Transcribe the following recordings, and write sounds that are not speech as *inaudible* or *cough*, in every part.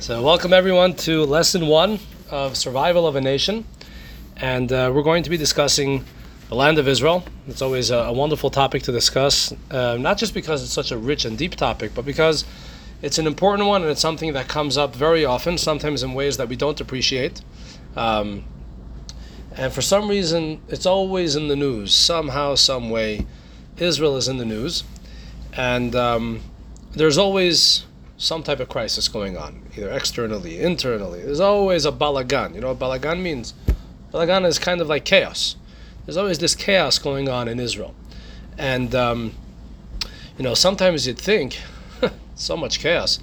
So, welcome everyone to lesson one of Survival of a Nation. And uh, we're going to be discussing the land of Israel. It's always a, a wonderful topic to discuss, uh, not just because it's such a rich and deep topic, but because it's an important one and it's something that comes up very often, sometimes in ways that we don't appreciate. Um, and for some reason, it's always in the news. Somehow, some way, Israel is in the news. And um, there's always some type of crisis going on, either externally, internally. There's always a balagan. You know what balagan means? Balagan is kind of like chaos. There's always this chaos going on in Israel. And, um, you know, sometimes you'd think, *laughs* so much chaos,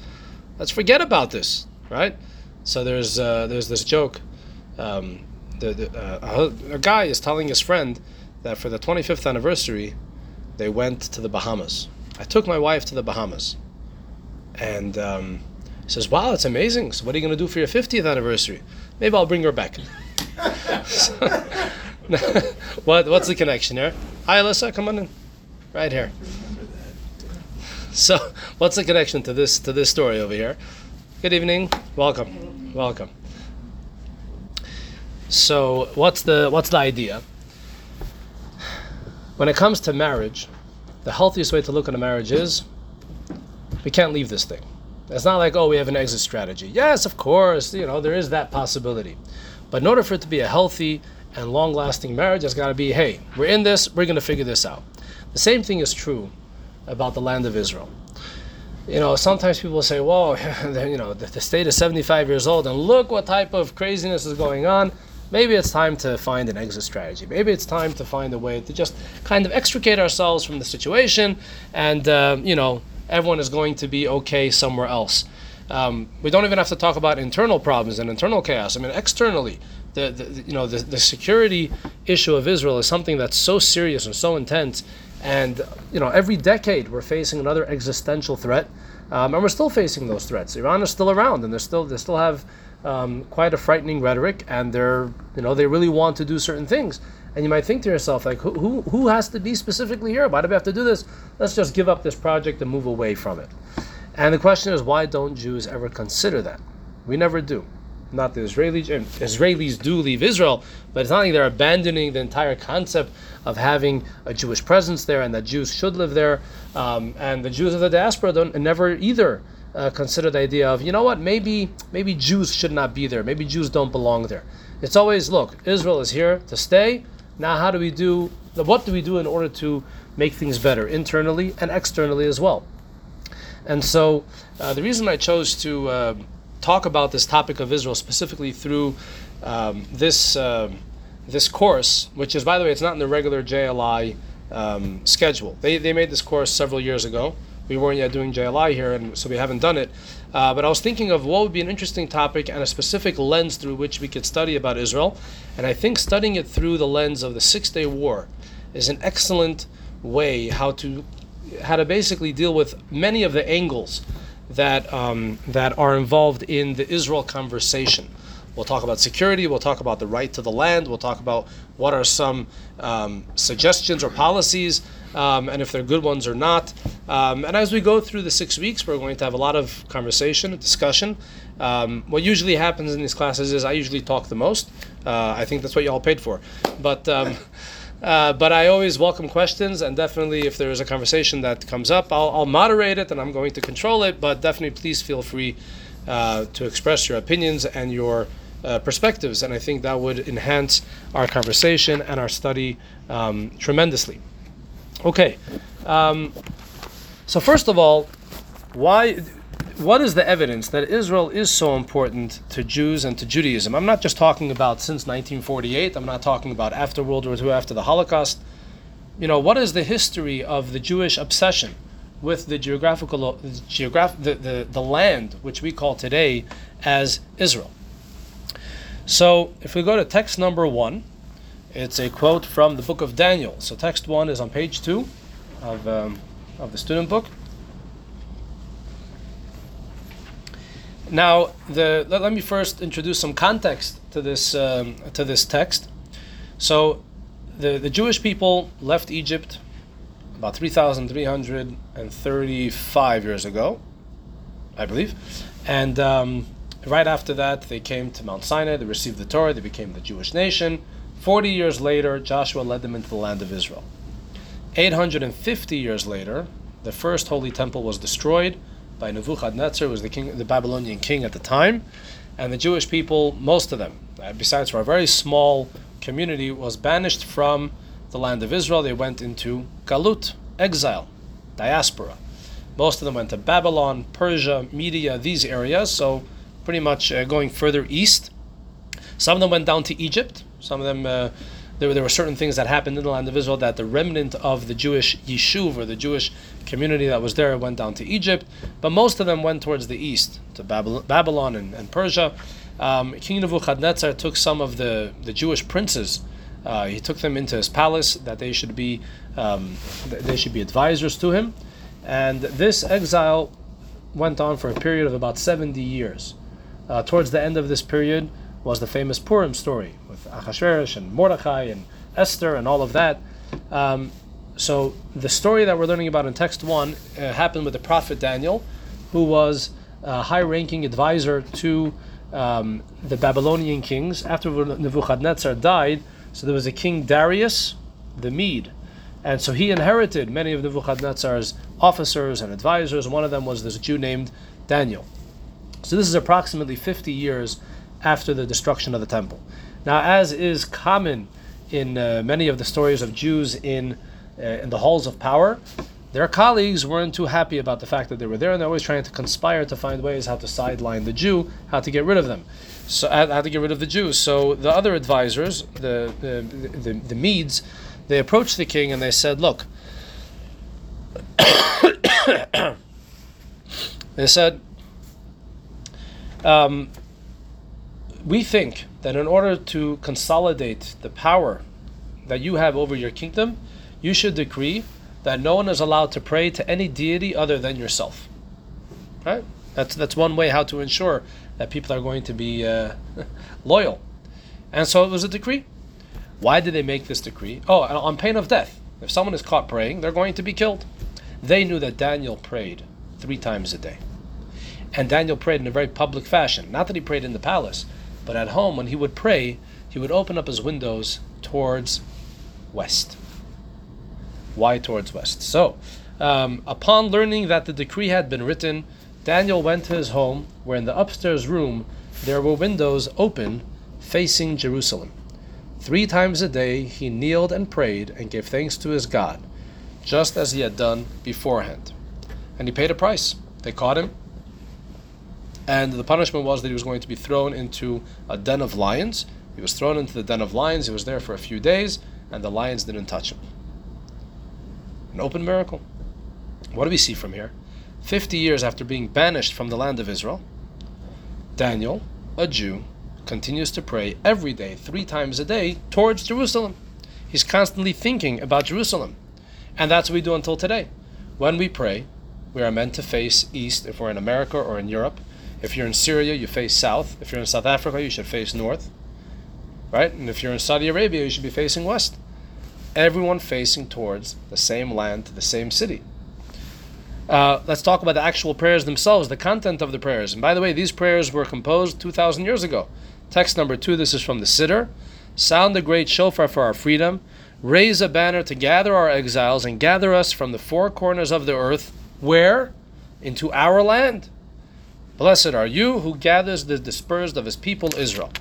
let's forget about this, right? So there's, uh, there's this joke. Um, the, the, uh, a, a guy is telling his friend that for the 25th anniversary, they went to the Bahamas. I took my wife to the Bahamas. And um, says, Wow, it's amazing. So, what are you going to do for your 50th anniversary? Maybe I'll bring her back. *laughs* what, what's the connection here? Hi, Alyssa, come on in. Right here. So, what's the connection to this to this story over here? Good evening. Welcome. Welcome. So, what's the what's the idea? When it comes to marriage, the healthiest way to look at a marriage is we can't leave this thing. It's not like, oh, we have an exit strategy. Yes, of course, you know, there is that possibility. But in order for it to be a healthy and long lasting marriage, it's got to be, hey, we're in this, we're going to figure this out. The same thing is true about the land of Israel. You know, sometimes people say, well, *laughs* you know, the, the state is 75 years old and look what type of craziness is going on. Maybe it's time to find an exit strategy. Maybe it's time to find a way to just kind of extricate ourselves from the situation and, uh, you know, everyone is going to be okay somewhere else. Um, we don't even have to talk about internal problems and internal chaos. I mean, externally, the, the you know the, the security issue of Israel is something that's so serious and so intense, and you know every decade we're facing another existential threat, um, and we're still facing those threats. Iran is still around, and they still they still have um, quite a frightening rhetoric, and they're you know they really want to do certain things. And you might think to yourself, like, who, who, who has to be specifically here? Why do we have to do this? Let's just give up this project and move away from it. And the question is, why don't Jews ever consider that? We never do. Not the Israelis. Israelis do leave Israel, but it's not like they're abandoning the entire concept of having a Jewish presence there and that Jews should live there. Um, and the Jews of the diaspora don't never either uh, consider the idea of, you know what, maybe maybe Jews should not be there. Maybe Jews don't belong there. It's always, look, Israel is here to stay. Now, how do we do? What do we do in order to make things better internally and externally as well? And so, uh, the reason I chose to uh, talk about this topic of Israel specifically through um, this uh, this course, which is, by the way, it's not in the regular JLI um, schedule. They, they made this course several years ago. We weren't yet doing JLI here, and so we haven't done it. Uh, but I was thinking of what would be an interesting topic and a specific lens through which we could study about Israel. And I think studying it through the lens of the Six Day War is an excellent way how to how to basically deal with many of the angles that um, that are involved in the Israel conversation. We'll talk about security. We'll talk about the right to the land. We'll talk about what are some um, suggestions or policies, um, and if they're good ones or not. Um, and as we go through the six weeks, we're going to have a lot of conversation, discussion. Um, what usually happens in these classes is I usually talk the most. Uh, I think that's what you all paid for, but. Um, *laughs* uh, but I always welcome questions, and definitely if there is a conversation that comes up, I'll, I'll moderate it and I'm going to control it. But definitely, please feel free uh, to express your opinions and your uh, perspectives, and I think that would enhance our conversation and our study um, tremendously. Okay, um, so first of all, why? What is the evidence that Israel is so important to Jews and to Judaism? I'm not just talking about since 1948. I'm not talking about after World War II, after the Holocaust. You know, what is the history of the Jewish obsession with the geographical, geograph, the, the, the land which we call today as Israel? So if we go to text number one, it's a quote from the book of Daniel. So text one is on page two of, um, of the student book. Now, the, let, let, me first introduce some context to this um, to this text. So, the, the Jewish people left Egypt about 3,335 years ago, I believe, and um, Right after that, they came to Mount Sinai, they received the Torah, they became the Jewish nation. 40 years later, Joshua led them into the land of Israel. 850 years later, the first holy temple was destroyed by Nebuchadnezzar, who was the king, the Babylonian king at the time, and the Jewish people, most of them, uh, besides for a very small community, was banished from the land of Israel. They went into galut, exile, diaspora. Most of them went to Babylon, Persia, Media, these areas. So pretty much uh, going further east. Some of them went down to Egypt. Some of them. Uh, there, there were certain things that happened in the land of Israel that the remnant of the Jewish yeshuv or the Jewish community that was there went down to Egypt, but most of them went towards the east to Babylon and, and Persia. Um, King Nebuchadnezzar took some of the, the Jewish princes. Uh, he took them into his palace that they should be um, they should be advisors to him, and this exile went on for a period of about 70 years. Uh, towards the end of this period, was the famous Purim story with Achashverosh and Mordechai and Esther and all of that. Um, so the story that we're learning about in text one uh, happened with the prophet Daniel, who was a high-ranking advisor to um, the Babylonian kings after Nebuchadnezzar died. So there was a king Darius the Mede, and so he inherited many of Nebuchadnezzar's officers and advisors. One of them was this Jew named Daniel. So this is approximately 50 years after the destruction of the temple. Now, as is common in uh, many of the stories of Jews in uh, in the halls of power, their colleagues weren't too happy about the fact that they were there, and they're always trying to conspire to find ways how to sideline the Jew, how to get rid of them, so how to get rid of the Jews. So the other advisors, the the, the, the Medes, they approached the king and they said, "Look." *coughs* they said, um, we think that in order to consolidate the power that you have over your kingdom, you should decree that no one is allowed to pray to any deity other than yourself. Right? That's that's one way how to ensure that people are going to be uh, *laughs* loyal. And so it was a decree. Why did they make this decree? Oh, on pain of death. If someone is caught praying, they're going to be killed. They knew that Daniel prayed three times a day. And Daniel prayed in a very public fashion. Not that he prayed in the palace, but at home, when he would pray, he would open up his windows towards west. Why towards west? So, um, upon learning that the decree had been written, Daniel went to his home, where in the upstairs room there were windows open facing Jerusalem. Three times a day he kneeled and prayed and gave thanks to his God, just as he had done beforehand. And he paid a price. They caught him, and the punishment was that he was going to be thrown into a den of lions. He was thrown into the den of lions. He was there for a few days, and the lions didn't touch him. An open miracle. What do we see from here? 50 years after being banished from the land of Israel, Daniel, a Jew, continues to pray every day, three times a day, towards Jerusalem. He's constantly thinking about Jerusalem. And that's what we do until today. When we pray, we are meant to face east if we're in America or in Europe. If you're in Syria, you face south. If you're in South Africa, you should face north. Right? And if you're in Saudi Arabia, you should be facing west. Everyone facing towards the same land, to the same city. Uh, let's talk about the actual prayers themselves, the content of the prayers. And by the way, these prayers were composed 2,000 years ago. Text number two this is from the Siddur. Sound the great shofar for our freedom. Raise a banner to gather our exiles and gather us from the four corners of the earth. Where? Into our land. Blessed are you who gathers the dispersed of his people Israel.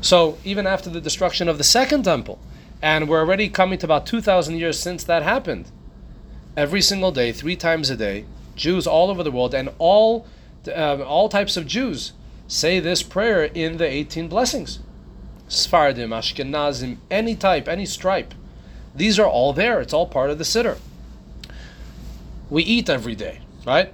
So, even after the destruction of the second temple, and we're already coming to about 2,000 years since that happened, every single day, three times a day, Jews all over the world and all, um, all types of Jews say this prayer in the 18 blessings. Sfardim, Ashkenazim, any type, any stripe. These are all there. It's all part of the Siddur. We eat every day, right?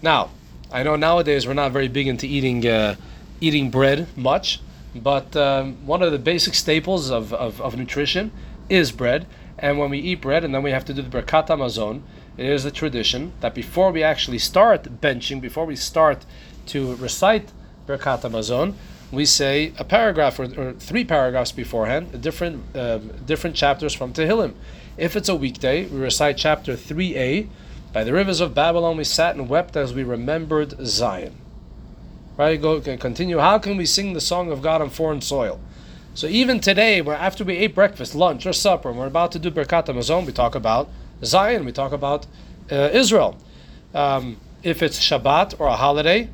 Now, I know nowadays we're not very big into eating uh, eating bread much, but um, one of the basic staples of, of, of, nutrition is bread. And when we eat bread and then we have to do the Birkat Hamazon, it is a tradition that before we actually start benching, before we start to recite Birkat Hamazon, we say a paragraph or, or, three paragraphs beforehand, different uh, different chapters from Tehillim. If it's a weekday, we recite chapter 3a by the rivers of Babylon we sat and wept as we remembered Zion. Right? Go continue. How can we sing the song of God on foreign soil? So even today, where after we ate breakfast, lunch, or supper, and we're about to do Birkat Hamazon, we talk about Zion, we talk about uh, Israel. Um, if it's Shabbat or a holiday,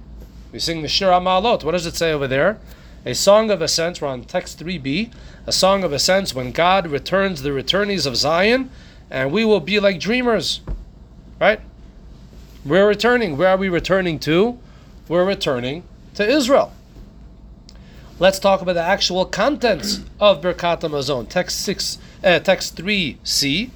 we sing the Shir Ma'alot. What does it say over there? A song of ascent. We're on text 3b. A song of ascent when God returns the returnees of Zion, and we will be like dreamers. Right? We're returning. Where are we returning to? We're returning to Israel. Let's talk about the actual contents of Birkat Hamazon. Text six, uh, text three C.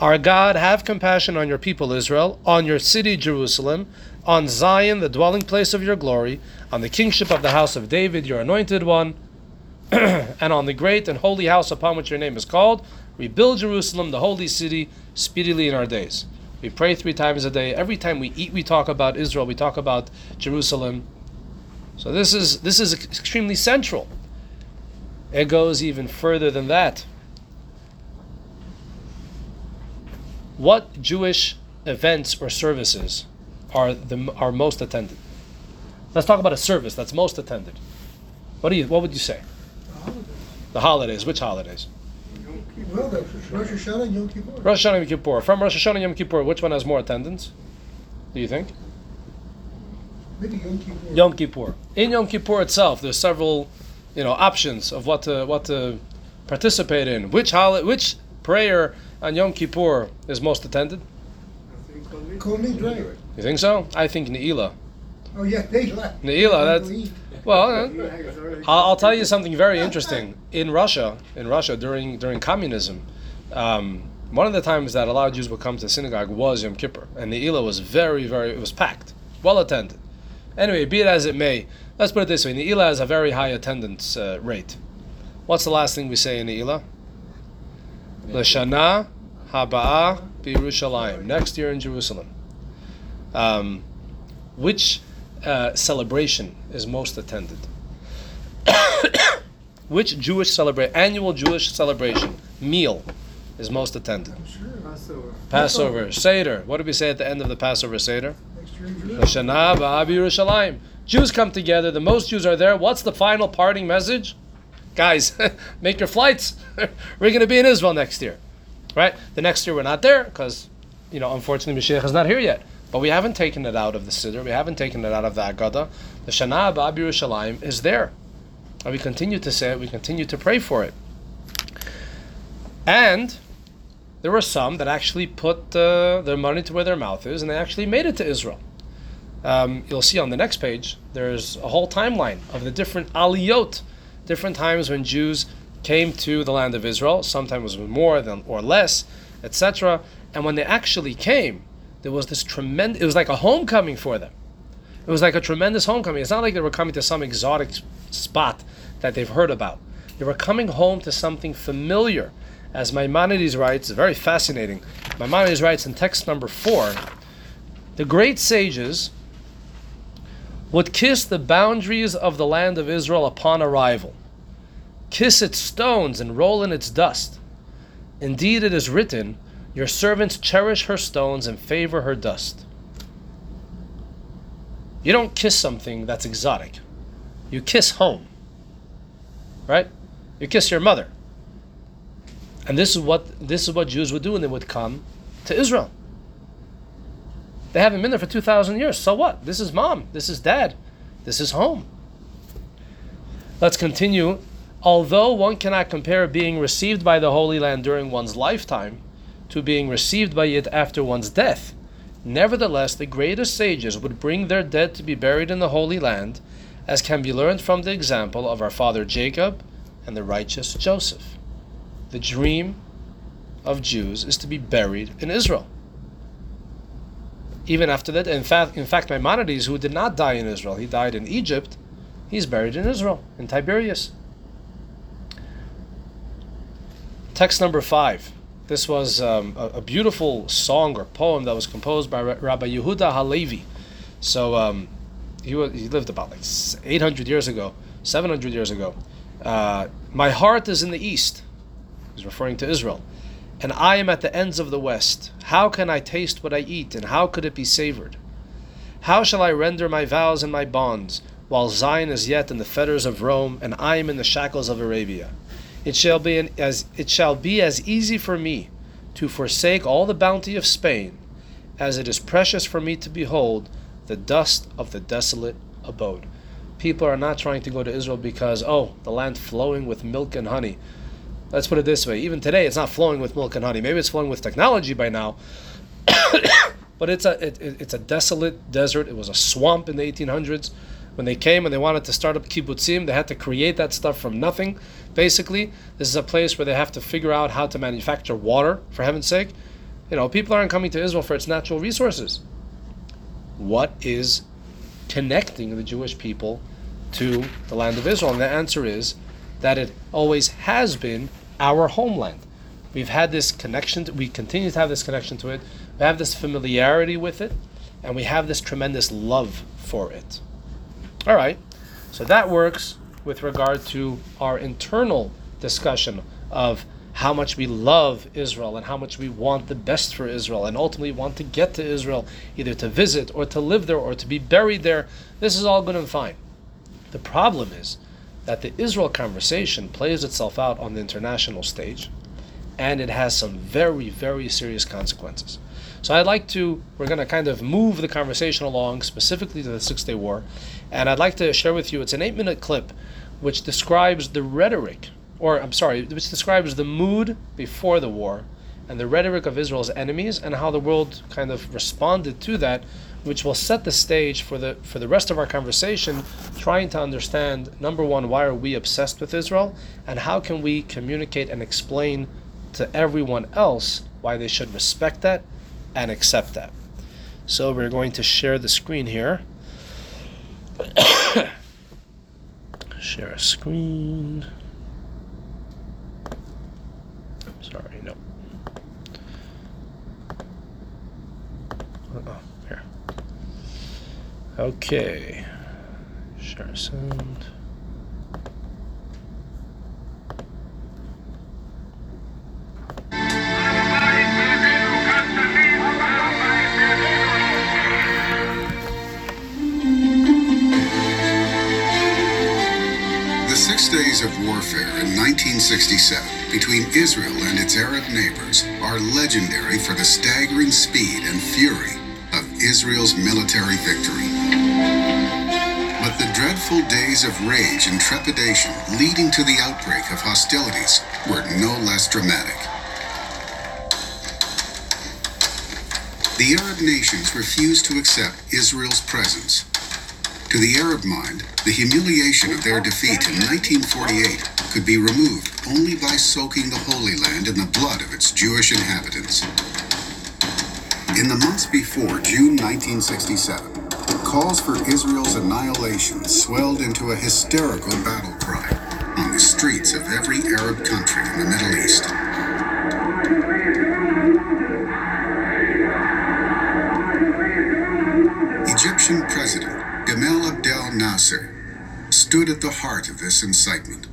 Our God, have compassion on your people Israel, on your city Jerusalem, on Zion, the dwelling place of your glory, on the kingship of the house of David, your anointed one, *clears throat* and on the great and holy house upon which your name is called. Rebuild Jerusalem, the holy city, speedily in our days. We pray three times a day. Every time we eat, we talk about Israel. We talk about Jerusalem. So this is this is extremely central. It goes even further than that. What Jewish events or services are the are most attended? Let's talk about a service that's most attended. What do you what would you say? The holidays. Which holidays? Well, the Rosh Hashanah and Yom Kippur. Rosh Hashanah and Yom Kippur. From Rosh Hashanah and Yom Kippur, which one has more attendance? Do you think? Maybe Yom Kippur. Yom Kippur. In Yom Kippur itself, there's several, you know, options of what to what to participate in. Which holiday, which prayer on Yom Kippur is most attended? Kol Nidre. You think so? I think Ne'ilah. Oh, yeah, they left. Ne'ilah, that's well. uh, I'll, I'll tell you something very interesting. In Russia, in Russia during during communism, um, one of the times that a lot of Jews would come to the synagogue was Yom Kippur, and Ne'ilah was very very it was packed, well attended. Anyway, be it as it may, let's put it this way: Ne'ilah has a very high attendance uh, rate. What's the last thing we say in Ne'ilah? L'shana haba'ah b'Yerushalayim. Next year in Jerusalem. Um, which uh, celebration is most attended? *coughs* which Jewish celebration, annual Jewish celebration, meal, is most attended? I'm sure. Passover. Passover, Seder. What do we say at the end of the Passover Seder? Next year in Jerusalem. L'shana ba'ah b'Yerushalayim. Jews come together. The most Jews are there. What's the final parting message? Guys, *laughs* make your flights. *laughs* we're going to be in Israel next year, right? The next year we're not there because, you know, unfortunately Mashiach is not here yet. But we haven't taken it out of the Siddur. We haven't taken it out of the Agada. The Shana Ba'ab Yerushalayim is there. And we continue to say it. We continue to pray for it. And there were some that actually put uh, their money to where their mouth is, and they actually made it to Israel. Um, you'll see on the next page, there's a whole timeline of the different aliyot, different times when Jews came to the land of Israel. Sometimes was more than or less, etc. And when they actually came, there was this tremendous. It was like a homecoming for them. It was like a tremendous homecoming. It's not like they were coming to some exotic spot that they've heard about. They were coming home to something familiar. As Maimonides writes, very fascinating. Maimonides writes in text number four the great sages would kiss the boundaries of the land of Israel upon arrival, kiss its stones and roll in its dust. Indeed, it is written, Your servants cherish her stones and favor her dust. You don't kiss something that's exotic. You kiss home. Right? You kiss your mother. And this is what this is what Jews would do when they would come to Israel. They haven't been there for 2,000 years. So what? This is mom. This is dad. This is home. Let's continue. Although one cannot compare being received by the Holy Land during one's lifetime to being received by it after one's death, nevertheless, the greatest sages would bring their dead to be buried in the Holy Land, as can be learned from the example of our father Jacob and the righteous Joseph. The dream of Jews is to be buried in Israel even after that. In fact, in fact, Maimonides, who did not die in Israel, he died in Egypt. He's buried in Israel, in Tiberias. Text number five. This was um, a, a beautiful song or poem that was composed by Rabbi Yehuda Halevi. So um, he, wa he lived about like 800 years ago, 700 years ago. Uh, My heart is in the east. He's referring to Israel and I am at the ends of the west. How can I taste what I eat, and how could it be savored? How shall I render my vows and my bonds, while Zion is yet in the fetters of Rome, and I am in the shackles of Arabia. It shall be an, as it shall be as easy for me to forsake all the bounty of Spain, as it is precious for me to behold the dust of the desolate abode. People are not trying to go to Israel because oh, the land flowing with milk and honey. Let's put it this way: even today, it's not flowing with milk and honey. Maybe it's flowing with technology by now. *coughs* but it's a it, it's a desolate desert. It was a swamp in the 1800s when they came and they wanted to start up kibbutzim, they had to create that stuff from nothing. Basically, this is a place where they have to figure out how to manufacture water, for heaven's sake. You know, people aren't coming to Israel for its natural resources. What is connecting the Jewish people to the land of Israel? And the answer is that it always has been our homeland. We've had this connection, to, we continue to have this connection to it, we have this familiarity with it, and we have this tremendous love for it. All right, so that works with regard to our internal discussion of how much we love Israel and how much we want the best for Israel and ultimately want to get to Israel, either to visit or to live there or to be buried there. This is all good and fine. The problem is that the Israel conversation plays itself out on the international stage and it has some very, very serious consequences. So I'd like to, we're going to kind of move the conversation along specifically to the Six Day War, and I'd like to share with you, it's an eight minute clip which describes the rhetoric, or I'm sorry, which describes the mood before the war and the rhetoric of Israel's enemies and how the world kind of responded to that, which will set the stage for the for the rest of our conversation, trying to understand number one, why are we obsessed with Israel, and how can we communicate and explain to everyone else why they should respect that and accept that. So we're going to share the screen here. *coughs* share a screen. Sorry, no. Uh-oh, here. Okay. Share a sound. Between Israel and its Arab neighbors are legendary for the staggering speed and fury of Israel's military victory. But the dreadful days of rage and trepidation leading to the outbreak of hostilities were no less dramatic. The Arab nations refused to accept Israel's presence to the Arab mind, the humiliation of their defeat in 1948 could be removed only by soaking the Holy Land in the blood of its Jewish inhabitants. In the months before June 1967, calls for Israel's annihilation swelled into a hysterical battle cry on the streets of every Arab country in the Middle East. Egyptian President Gamal Abdel Nasser stood at the heart of this incitement.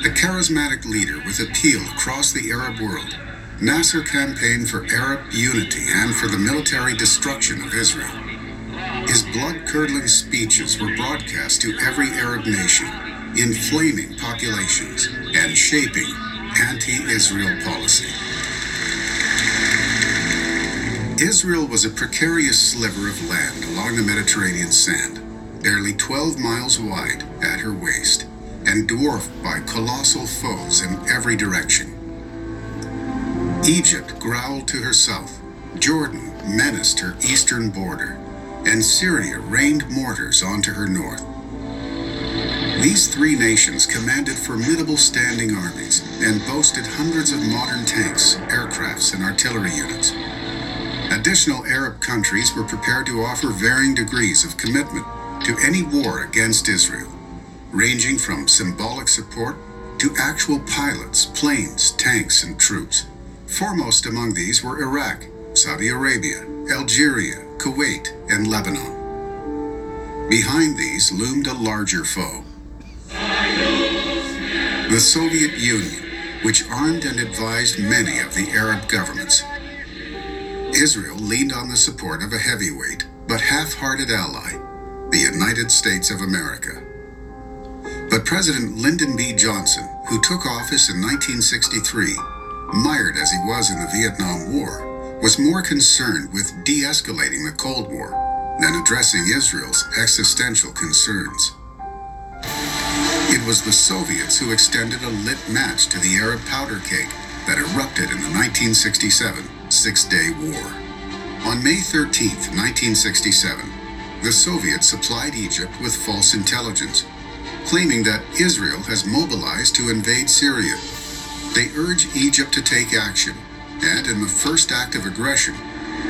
A charismatic leader with appeal across the Arab world, Nasser campaigned for Arab unity and for the military destruction of Israel. His blood curdling speeches were broadcast to every Arab nation, inflaming populations and shaping anti Israel policy. Israel was a precarious sliver of land along the Mediterranean sand, barely 12 miles wide at her waist, and dwarfed by colossal foes in every direction. Egypt growled to herself, Jordan menaced her eastern border, and Syria rained mortars onto her north. These three nations commanded formidable standing armies and boasted hundreds of modern tanks, aircrafts, and artillery units. Additional Arab countries were prepared to offer varying degrees of commitment to any war against Israel, ranging from symbolic support to actual pilots, planes, tanks, and troops. Foremost among these were Iraq, Saudi Arabia, Algeria, Kuwait, and Lebanon. Behind these loomed a larger foe the Soviet Union, which armed and advised many of the Arab governments Israel leaned on the support of a heavyweight but half hearted ally, the United States of America. But President Lyndon B. Johnson, who took office in 1963, mired as he was in the Vietnam War, was more concerned with de escalating the Cold War than addressing Israel's existential concerns. It was the Soviets who extended a lit match to the Arab powder keg that erupted in the 1967 Six Day War. On May 13, 1967, the Soviets supplied Egypt with false intelligence, claiming that Israel has mobilized to invade Syria. They urge Egypt to take action, and in the first act of aggression,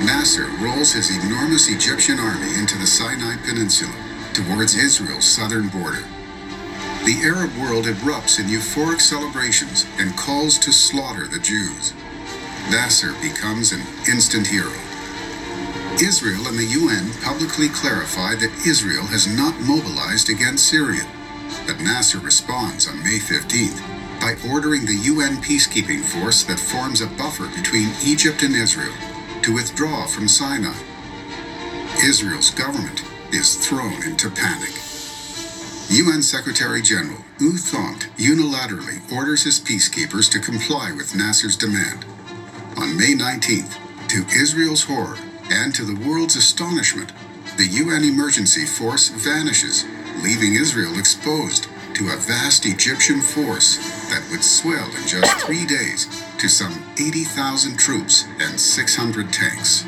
Nasser rolls his enormous Egyptian army into the Sinai Peninsula towards Israel's southern border. The Arab world erupts in euphoric celebrations and calls to slaughter the Jews. Nasser becomes an instant hero. Israel and the UN publicly clarify that Israel has not mobilized against Syria, but Nasser responds on May 15th by ordering the UN peacekeeping force that forms a buffer between Egypt and Israel to withdraw from Sinai. Israel's government is thrown into panic. UN Secretary General U Thant unilaterally orders his peacekeepers to comply with Nasser's demand. On May 19th, to Israel's horror and to the world's astonishment, the UN emergency force vanishes, leaving Israel exposed to a vast Egyptian force that would swell in just three days to some 80,000 troops and 600 tanks.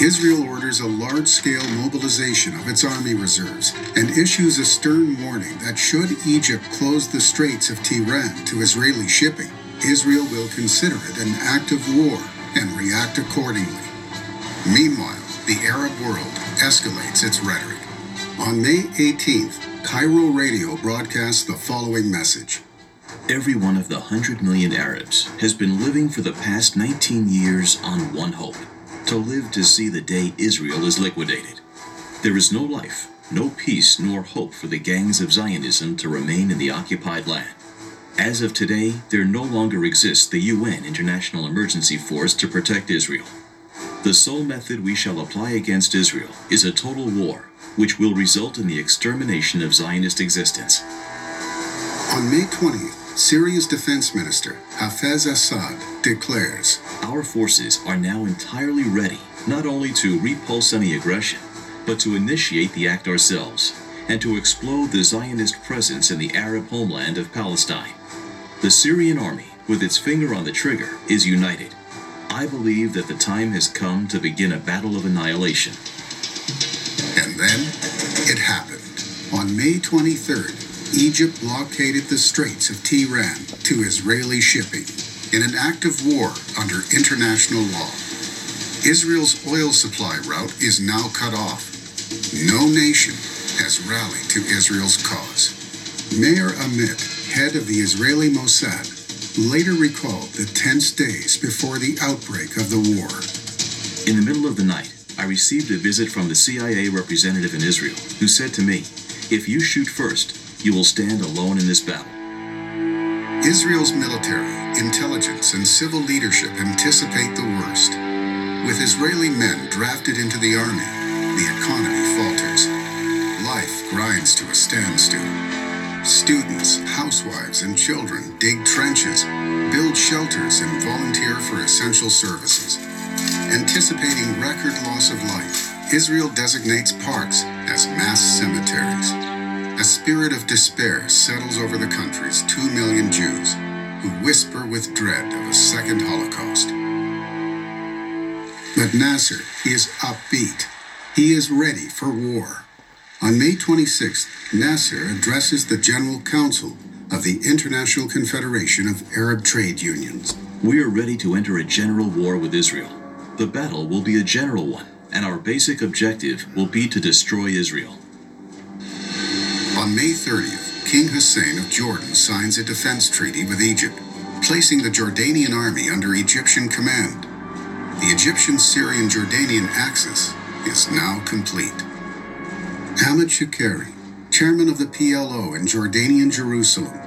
Israel orders a large scale mobilization of its army reserves and issues a stern warning that should Egypt close the Straits of Tiran to Israeli shipping, Israel will consider it an act of war and react accordingly. Meanwhile, the Arab world escalates its rhetoric. On May 18th, Cairo Radio broadcasts the following message. Every one of the 100 million Arabs has been living for the past 19 years on one hope to live to see the day Israel is liquidated. There is no life, no peace, nor hope for the gangs of Zionism to remain in the occupied land. As of today, there no longer exists the UN International Emergency Force to protect Israel. The sole method we shall apply against Israel is a total war, which will result in the extermination of Zionist existence. On May 20th, Syria's defense minister, Hafez Assad, declares Our forces are now entirely ready not only to repulse any aggression, but to initiate the act ourselves and to explode the Zionist presence in the Arab homeland of Palestine. The Syrian army, with its finger on the trigger, is united. I believe that the time has come to begin a battle of annihilation. And then it happened. On May 23rd, Egypt blockaded the Straits of Tiran to Israeli shipping in an act of war under international law. Israel's oil supply route is now cut off. No nation has rallied to Israel's cause. Meir Amit, head of the Israeli Mossad, later recalled the tense days before the outbreak of the war. In the middle of the night, I received a visit from the CIA representative in Israel who said to me, If you shoot first, you will stand alone in this battle. Israel's military, intelligence, and civil leadership anticipate the worst. With Israeli men drafted into the army, the economy falters. Life grinds to a standstill. Students, housewives, and children dig trenches, build shelters, and volunteer for essential services. Anticipating record loss of life, Israel designates parks as mass cemeteries. A spirit of despair settles over the country's two million Jews, who whisper with dread of a second Holocaust. But Nasser is upbeat. He is ready for war. On May 26th, Nasser addresses the General Council of the International Confederation of Arab Trade Unions. We are ready to enter a general war with Israel. The battle will be a general one, and our basic objective will be to destroy Israel. On May 30th, King Hussein of Jordan signs a defense treaty with Egypt, placing the Jordanian army under Egyptian command. The Egyptian Syrian Jordanian axis is now complete. Ahmed Shukeri, chairman of the PLO in Jordanian Jerusalem,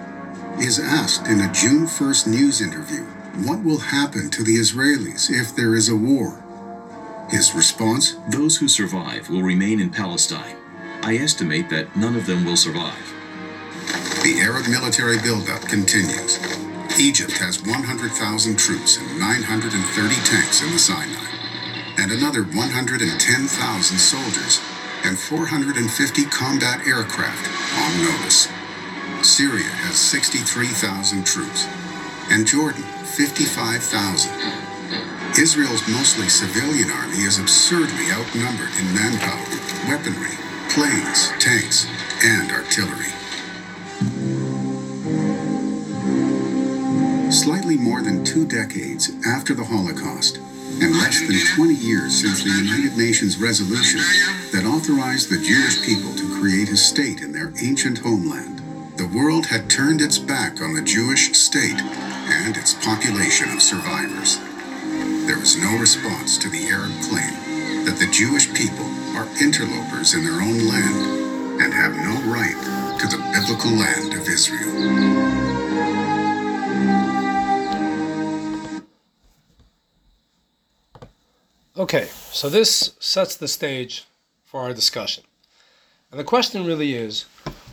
is asked in a June 1st news interview what will happen to the Israelis if there is a war. His response? Those who survive will remain in Palestine. I estimate that none of them will survive. The Arab military buildup continues. Egypt has 100,000 troops and 930 tanks in the Sinai, and another 110,000 soldiers and 450 combat aircraft on notice. Syria has 63,000 troops, and Jordan 55,000. Israel's mostly civilian army is absurdly outnumbered in manpower, weaponry, planes, tanks, and artillery. Slightly more than two decades after the Holocaust, and less than 20 years since the United Nations resolution that authorized the Jewish people to create a state in their ancient homeland, world had turned its back on the Jewish state and its population of survivors. There was no response to the Arab claim that the Jewish people are interlopers in their own land and have no right to the biblical land of Israel. Okay, so this sets the stage for our discussion. And the question really is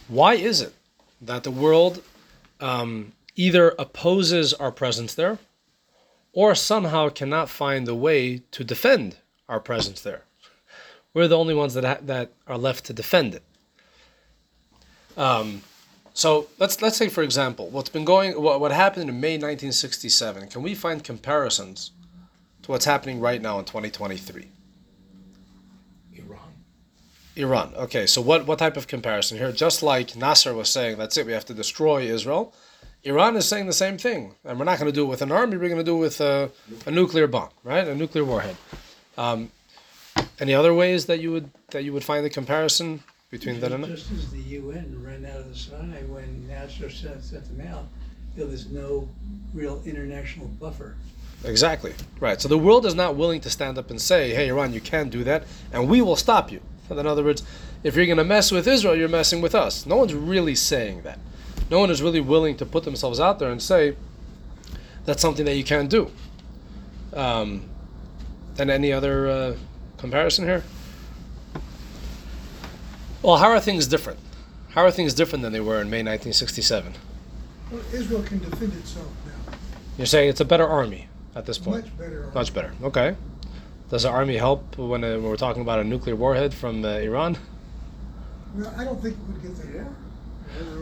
why is it that the world um, either opposes our presence there or somehow cannot find a way to defend our presence there? We're the only ones that, ha- that are left to defend it. Um, so let's let's say, for example, what's been going, what, what happened in May 1967. Can we find comparisons to what's happening right now in 2023? Iran. Okay, so what, what type of comparison here? Just like Nasser was saying, that's it, we have to destroy Israel. Iran is saying the same thing, and we're not going to do it with an army. We're going to do it with a, a nuclear bomb, right? A nuclear warhead. Um, any other ways that you would that you would find the comparison between that and Just as the UN ran out of the Sinai when Nasser sent, sent them out, there was no real international buffer. exactly right? So the world is not willing to stand up and say, "Hey, Iran, you can't do that, and we will stop you." In other words, if you're going to mess with Israel, you're messing with us. No one's really saying that. No one is really willing to put themselves out there and say that's something that you can't do. Um, and any other uh, comparison here? Well, how are things different? How are things different than they were in May 1967? Well, Israel can defend itself now, You're saying it's a better army at this point. much better. Much better. Okay. Does the army help when, uh, when we're talking about a nuclear warhead from uh, Iran? Well, I don't think it would get there.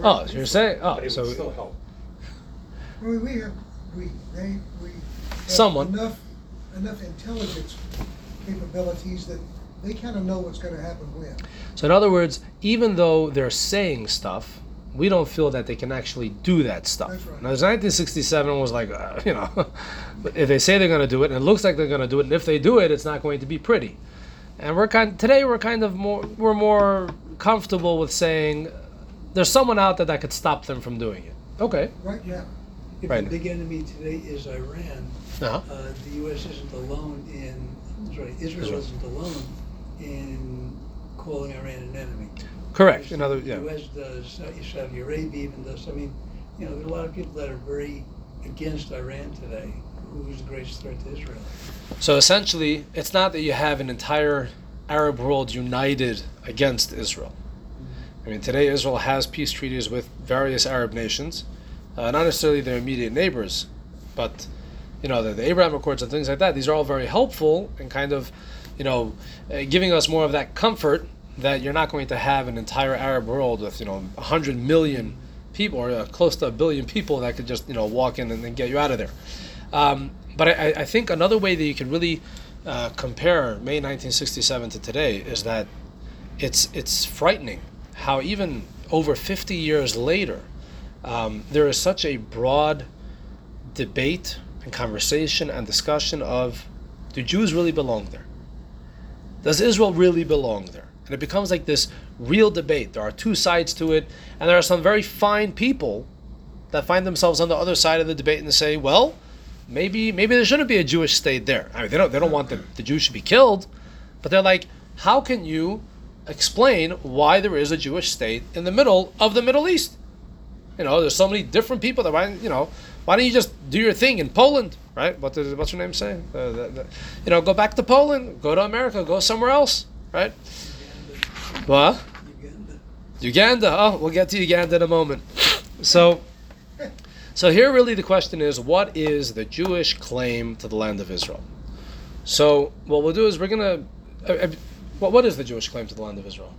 Oh, so you're saying? Oh, But it so would still help. I we have, we, they, we. have Someone. Enough, enough intelligence capabilities that they kind of know what's gonna happen when. so in other words, even though they're saying stuff, we don't feel that they can actually do that stuff. Right. Now, 1967 was like, uh, *laughs* you know, if they say they're going to do it, and it looks like they're going to do it, and if they do it, it's not going to be pretty. And we're kind today we're kind of more we're more comfortable with saying there's someone out there that could stop them from doing it. Okay. Right Yeah. If Right. the big enemy today is Iran, Uh-huh. uh, the U.S. isn't alone in, sorry, Israel Israel. isn't alone in calling Iran an enemy. Correct. In other, The yeah. U.S. does, Saudi Saudi Arabia even does. I mean, you know, there are a lot of people that are very against Iran today. Who's the greatest threat to Israel? So essentially, it's not that you have an entire Arab world united against Israel. I mean, today Israel has peace treaties with various Arab nations, uh, not necessarily their immediate neighbors, but you know the, the Abraham Accords and things like that. These are all very helpful and kind of, you know, uh, giving us more of that comfort that you're not going to have an entire Arab world with you know 100 million people or uh, close to a billion people that could just you know walk in and, and get you out of there. Um, but I, I think another way that you can really uh, compare May 1967 to today is that it's it's frightening how even over 50 years later um, there is such a broad debate and conversation and discussion of do Jews really belong there? Does Israel really belong there? And it becomes like this real debate. There are two sides to it, and there are some very fine people that find themselves on the other side of the debate and say, well, maybe maybe there shouldn't be a Jewish state there. I mean, they don't they don't want the, the Jews should be killed, but they're like, how can you explain why there is a Jewish state in the middle of the Middle East? You know, there's so many different people that why you know, Why don't you just do your thing in Poland, right? What did what's your name say? Uh, the, the, you know, go back to Poland, go to America, go somewhere else, right? What? Uganda. Uganda. Oh, we'll get to Uganda in a moment. So, so here really the question is, what is the Jewish claim to the land of Israel? So what we'll do is we're gonna. Uh, uh, what what is the Jewish claim to the land of Israel?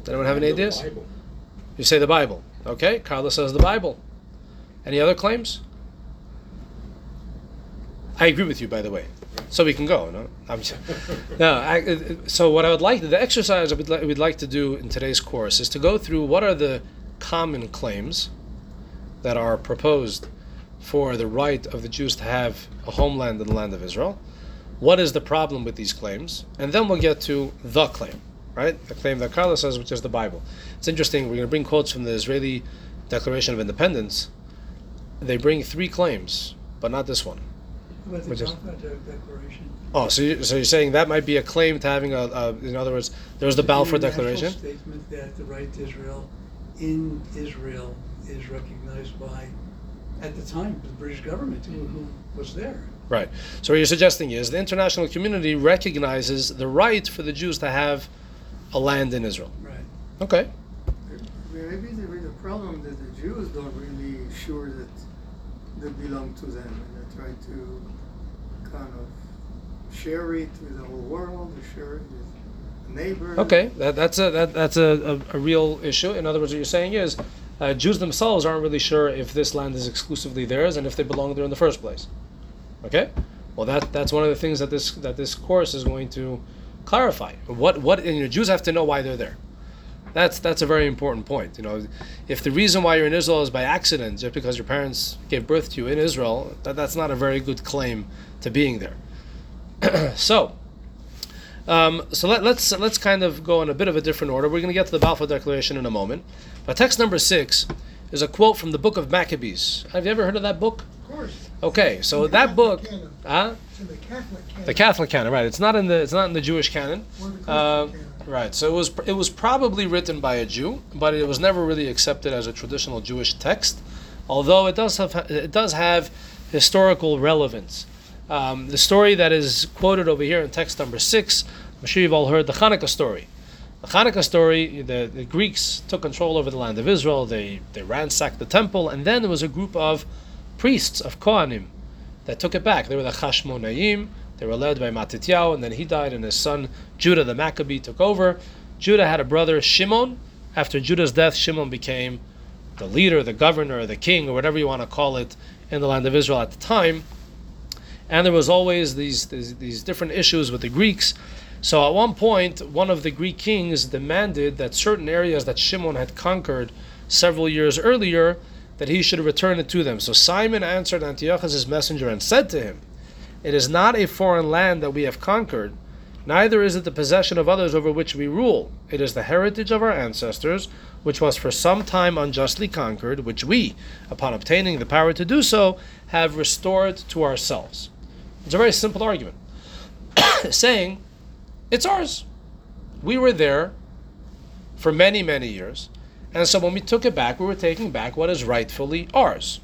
Does anyone have any ideas? You say the Bible. Okay, Carlos says the Bible. Any other claims? I agree with you, by the way. So we can go. No, I'm just, no. I, uh, so what I would like, the exercise I would we'd like to do in today's course is to go through what are the common claims that are proposed for the right of the Jews to have a homeland in the land of Israel. What is the problem with these claims? And then we'll get to the claim, right? The claim that Carlos says, which is the Bible. It's interesting. We're going to bring quotes from the Israeli Declaration of Independence. They bring three claims, but not this one. How the Which is- Balfour Declaration? Oh, so, you, so you're saying that might be a claim to having a, a in other words, there was the Balfour Declaration. Statement that the right to Israel in Israel is recognized by, at the time, the British government, who, who was there. Right. So what you're suggesting is the international community recognizes the right for the Jews to have a land in Israel. Right. Okay. Maybe there is a problem that the Jews don't really sure that they belong to them, and they try to kind of share it with the whole world, or share it with neighbors. Okay. That, that's a that, that's a, a, a real issue. In other words, what you're saying is uh, Jews themselves aren't really sure if this land is exclusively theirs and if they belong there in the first place. Okay. Well, that that's one of the things that this that this course is going to clarify. What what and, Jews have to know why they're there. That's that's a very important point. You know, if the reason why you're in Israel is by accident, just because your parents gave birth to you in Israel, that, that's not a very good claim to being there. *clears throat* so, um, so let, let's let's kind of go in a bit of a different order. We're going to get to the Balfour Declaration in a moment. But text number six is a quote from the book of Maccabees. Have you ever heard of that book? Of course, Okay, so that book, canon. huh? it's in the Catholic canon. The Catholic canon, right? It's not in the it's not in the Jewish canon. The Uh, canon. right. So it was it was probably written by a Jew, but it was never really accepted as a traditional Jewish text. Although it does have it does have historical relevance. Um, the story that is quoted over here in text number six, I'm sure you've all heard the Hanukkah story. The Hanukkah story, the, the Greeks took control over the land of Israel. They they ransacked the temple, and then there was a group of priests of Kohanim that took it back. They were the Chashmonaim. They were led by Matityahu, and then he died, and his son Judah the Maccabee took over. Judah had a brother Shimon. After Judah's death, Shimon became the leader, the governor, the king, or whatever you want to call it, in the land of Israel at the time. And there was always these, these these different issues with the Greeks. So at one point, one of the Greek kings demanded that certain areas that Shimon had conquered several years earlier, that he should return it to them. So Simon answered Antiochus messenger and said to him, It is not a foreign land that we have conquered, neither is it the possession of others over which we rule. It is the heritage of our ancestors, which was for some time unjustly conquered, which we, upon obtaining the power to do so, have restored to ourselves. It's a very simple argument, *coughs* saying, It's ours. We were there for many, many years. And so when we took it back, we were taking back what is rightfully ours.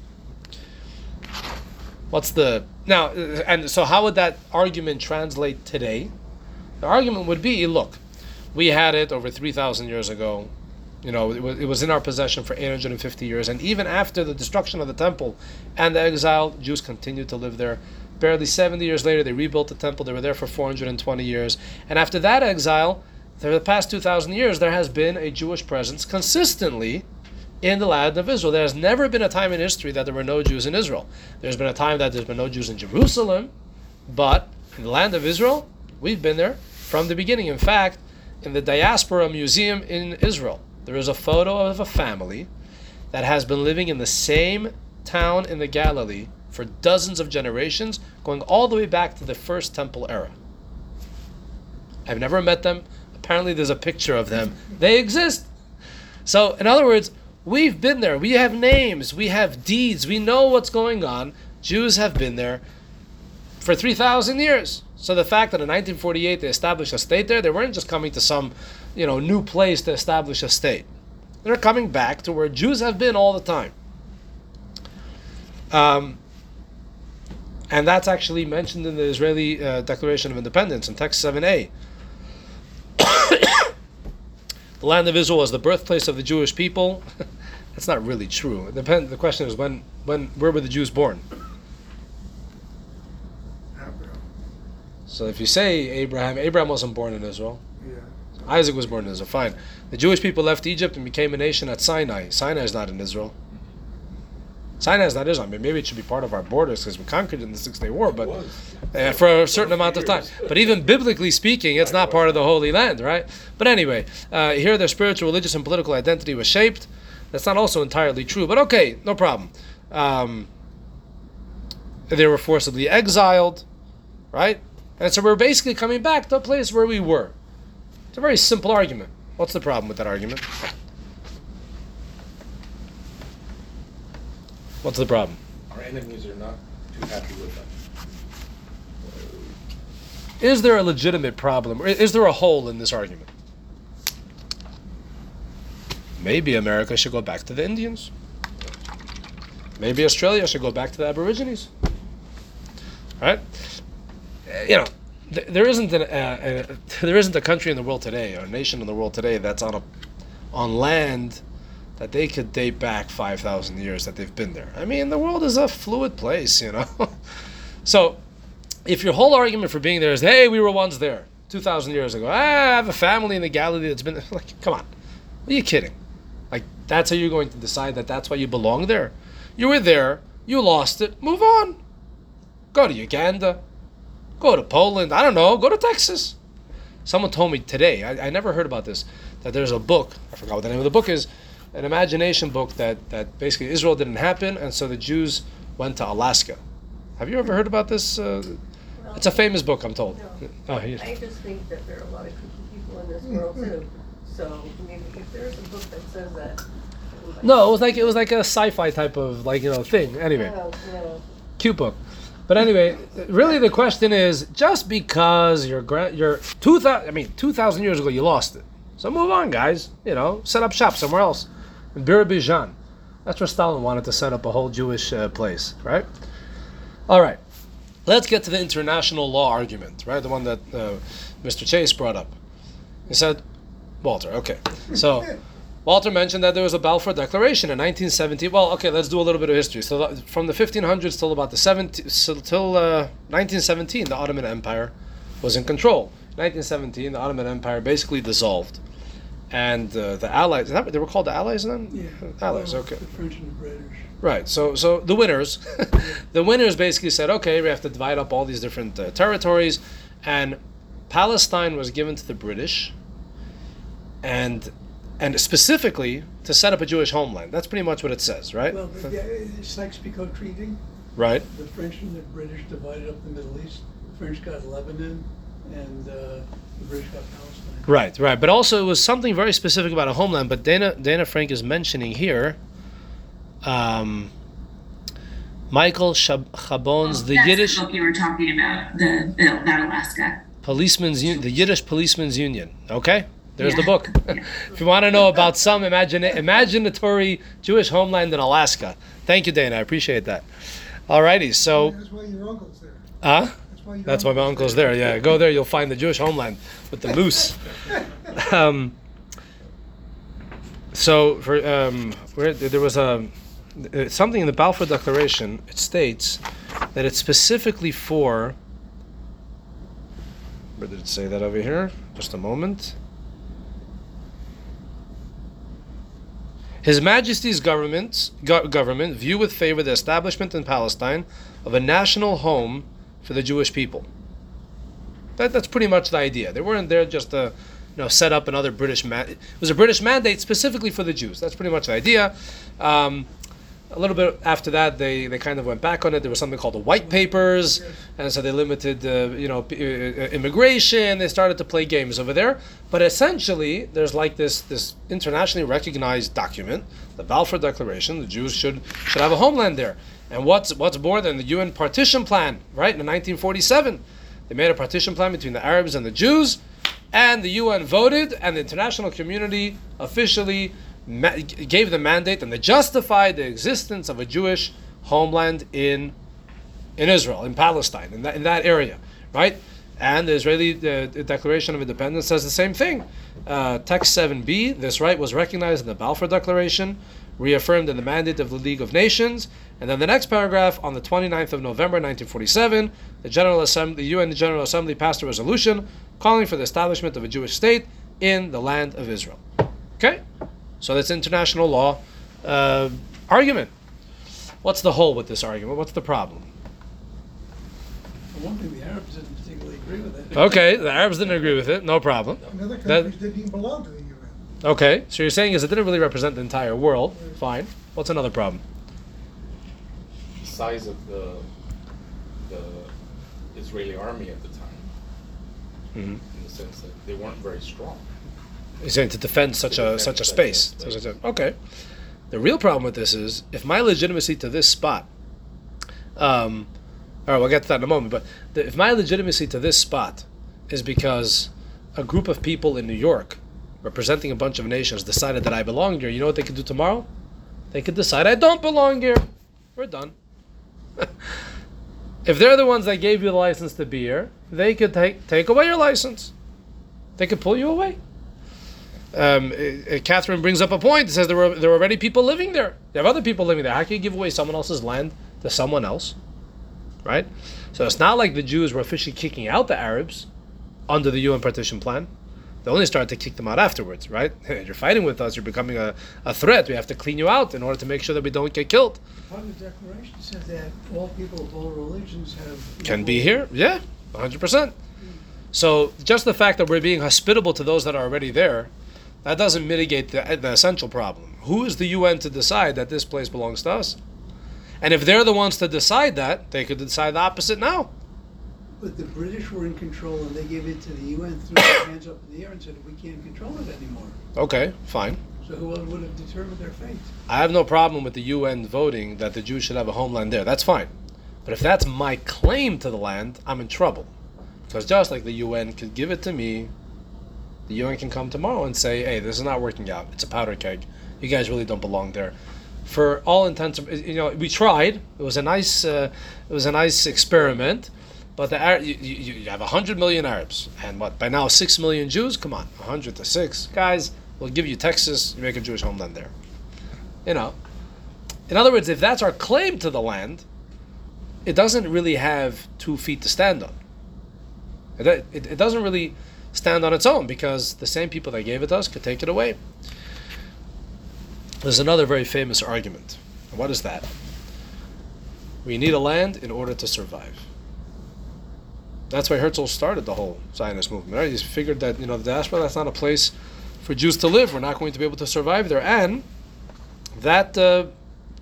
What's the now? uh, And so, how would that argument translate today? The argument would be: Look, we had it over three thousand years ago. You know, it was, it was in our possession for 850 years, and even after the destruction of the temple and the exile, Jews continued to live there. Barely 70 years later, they rebuilt the temple. They were there for 420 years, and after that exile, for the past 2,000 years, there has been a Jewish presence consistently in the land of Israel. There has never been a time in history that there were no Jews in Israel. There's been a time that there's been no Jews in Jerusalem, but in the land of Israel, we've been there from the beginning. In fact, in the Diaspora Museum in Israel, there is a photo of a family that has been living in the same town in the Galilee for dozens of generations, going all the way back to the first temple era. I've never met them. Apparently, there's a picture of them. They exist. So, in other words, we've been there. We have names. We have deeds. We know what's going on. Jews have been there for 3,000 years. So the fact that in 1948 they established a state there, they weren't just coming to some, you know, new place to establish a state. They're coming back to where Jews have been all the time. Um, and that's actually mentioned in the Israeli uh, Declaration of Independence in text 7a. *coughs* the land of Israel was the birthplace of the Jewish people. *laughs* that's not really true. It depend, the question is when, when, where were the Jews born? Abraham. So if you say Abraham, Abraham wasn't born in Israel. Yeah. Isaac was born in Israel. Fine. The Jewish people left Egypt and became a nation at Sinai. Sinai is not in Israel. Sinai is not Israel. I mean, maybe it should be part of our borders because we conquered it in the Six Day War, but uh, for a certain amount of time. But even biblically speaking, it's not part of the Holy Land, right? But anyway, uh, here their spiritual, religious, and political identity was shaped. That's not also entirely true, but okay, no problem. Um, they were forcibly exiled, right? And so we're basically coming back to a place where we were. It's a very simple argument. What's the problem with that argument? What's the problem? Our enemies are not too happy with them. Is there a legitimate problem? Or is there a hole in this argument? Maybe America should go back to the Indians. Maybe Australia should go back to the Aborigines. Right? Uh, You know, th- there isn't an, uh, uh, *laughs* there isn't a country in the world today, or a nation in the world today, that's on a on land that they could date back five thousand years that they've been there. I mean, the world is a fluid place, you know. *laughs* so, if your whole argument for being there is, hey, we were once there two thousand years ago. Ah, I have a family in the Galilee that's been *laughs* like, come on, are you kidding? Like that's how you're going to decide that that's why you belong there. You were there, you lost it, move on. Go to Uganda, go to Poland. I don't know, go to Texas. Someone told me today. I, I never heard about this. That there's a book. I forgot what the name of the book is. An imagination book that that basically Israel didn't happen, and so the Jews went to Alaska. Have you ever heard about this? Uh, it's a famous book, I'm told. No. Oh, I just think that there are a lot of kooky people in this world too. So, I mean, if there's a book that says that. No, it was like it was like a sci-fi type of like you know thing. Anyway. No. cute book. But anyway, really the question is just because you're gra- two thousand I mean two thousand years ago you lost it, so move on, guys. You know, set up shop somewhere else. In Birobidzhan, that's where Stalin wanted to set up a whole Jewish uh, place, right? All right, let's get to the international law argument, right? The one that uh, Mr. Chase brought up. He said, Walter, okay, so. *laughs* Walter mentioned that there was a Balfour Declaration in 1970. Well, okay, let's do a little bit of history. So, from the 1500s till about the 70, so till uh, 1917, the Ottoman Empire was in control. 1917, the Ottoman Empire basically dissolved, and uh, the Allies. Is that what they were called? The Allies then? Yeah. Allies. well, Okay. The French and the British. Right. So, so the winners, *laughs* the winners basically said, okay, we have to divide up all these different uh, territories, and Palestine was given to the British, and and specifically to set up a Jewish homeland. That's pretty much what it says, right? Well, the, the Sykes-Picot Treaty, right. the French and the British divided up the Middle East. The French got Lebanon, and uh, the British got Palestine. Right, right. But also, it was something very specific about a homeland. But Dana Dana Frank is mentioning here. Um, Michael Shab- Chabon's the That's Yiddish the book you were talking about, the bill about Alaska. Policeman's Un- the Yiddish Policeman's Union. Okay, there's the Yeah. book. *laughs* if you want to know about some imagine- imaginatory Jewish homeland in Alaska, thank you, Dana. I appreciate that. Alrighty, so That's why your uncle's there. huh? That's why my uncle's there. Yeah, go there. You'll find the Jewish homeland with the moose. *laughs* um, so for um, where there was a uh, something in the Balfour Declaration. It states that it's specifically for. Where did it say that over here? Just a moment. His Majesty's government, go- government view with favor the establishment in Palestine of a national home for the Jewish people. That, that's pretty much the idea. They weren't there just to, you know, set up another British man. It was a British mandate specifically for the Jews. That's pretty much the idea. Um, a little bit after that, they, they kind of went back on it. There was something called the White Papers, and so they limited, uh, you know, uh, uh, immigration. They started to play games over there. But essentially, there's like this this internationally recognized document, the Balfour Declaration. The Jews should should have a homeland there. And what's what's more than the UN partition plan, right? In 1947, they made a partition plan between the Arabs and the Jews, and the UN voted, and the international community officially ma- gave the mandate and they justified the existence of a Jewish homeland in in Israel, in Palestine, in that, in that area, right? And the Israeli uh, Declaration of Independence says the same thing. Uh, text 7b, this right was recognized in the Balfour Declaration, reaffirmed in the mandate of the League of Nations, and then the next paragraph, on the 29th of November 1947, the General Assembly, the UN General Assembly passed a resolution calling for the establishment of a Jewish state in the land of Israel. Okay? So that's international law uh, argument. What's the hole with this argument? What's the problem? One thing, the Arabs didn't particularly agree with it. Okay, the Arabs didn't agree with it. No problem. And other That- countries didn't even belong to the UN. Okay, so you're saying is it didn't really represent the entire world. Fine. What's another problem? Size of the, the Israeli army at the time, Mhm. in the sense that they weren't very strong. You're saying to defend such To a defend such a such a space. space. Such a- okay. The real problem with this is if my legitimacy to this spot, um, all right, we'll get to that in a moment. But the, if my legitimacy to this spot is because a group of people in New York, representing a bunch of nations, decided that I belong here, you know what they could do tomorrow? They could decide I don't belong here. We're done. *laughs* if they're the ones that gave you the license to be here, they could take take away your license. They could pull you away. Um, uh, uh, Catherine brings up a point. It says there were there were already people living there. You have other people living there. How can you give away someone else's land to someone else? Right. So it's not like the Jews were officially kicking out the Arabs under the UN partition plan. They only start to kick them out afterwards, right? *laughs* You're fighting with us. You're becoming a, a threat. We have to clean you out in order to make sure that we don't get killed. Part of the declaration says that all people of all religions have. Can be here, yeah, 100%. So just the fact that we're being hospitable to those that are already there, that doesn't mitigate the, the essential problem. Who is the UN to decide that this place belongs to us? And if they're the ones to decide that, they could decide the opposite now. But the British were in control and they gave it to the UN, threw their hands up in the air and said, we can't control it anymore. Okay, fine. So who would have determined their fate? I have no problem with the UN voting that the Jews should have a homeland there. That's fine. But if that's my claim to the land, I'm in trouble. Because just like the UN could give it to me, the UN can come tomorrow and say, hey, this is not working out. It's a powder keg. You guys really don't belong there. For all intents, you know, we tried. It was a nice, uh, it was a nice experiment. But the Ar- you, you, you have hundred million Arabs, and what by now six million Jews. Come on, hundred to six guys. We'll give you Texas. You make a Jewish homeland there. You know. In other words, if that's our claim to the land, it doesn't really have two feet to stand on. It, it, it doesn't really stand on its own because the same people that gave it to us could take it away. There's another very famous argument. What is that? We need a land in order to survive. That's why Herzl started the whole Zionist movement. Right? He figured that you know the diaspora that's not a place for Jews to live. We're not going to be able to survive there, and that uh,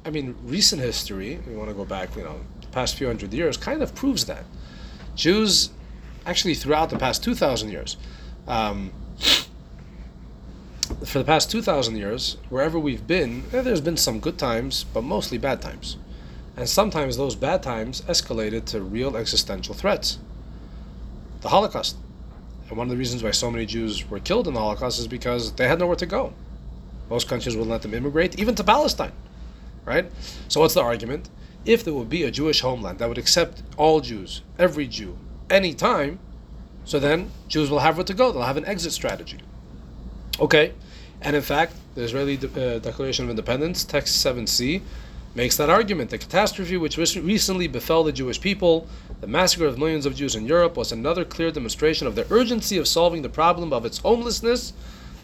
I mean recent history. We want to go back, you know, the past few hundred years, kind of proves that Jews actually throughout the past two thousand years. Um, for the past 2,000 years, wherever we've been, there's been some good times, but mostly bad times. And sometimes those bad times escalated to real existential threats. The Holocaust. And one of the reasons why so many Jews were killed in the Holocaust is because they had nowhere to go. Most countries wouldn't let them immigrate, even to Palestine. Right? So, what's the argument? If there would be a Jewish homeland that would accept all Jews, every Jew, any time, so then Jews will have where to go. They'll have an exit strategy. Okay, and in fact, the Israeli uh, Declaration of Independence, text 7c, makes that argument. The catastrophe which recently befell the Jewish people, the massacre of millions of Jews in Europe, was another clear demonstration of the urgency of solving the problem of its homelessness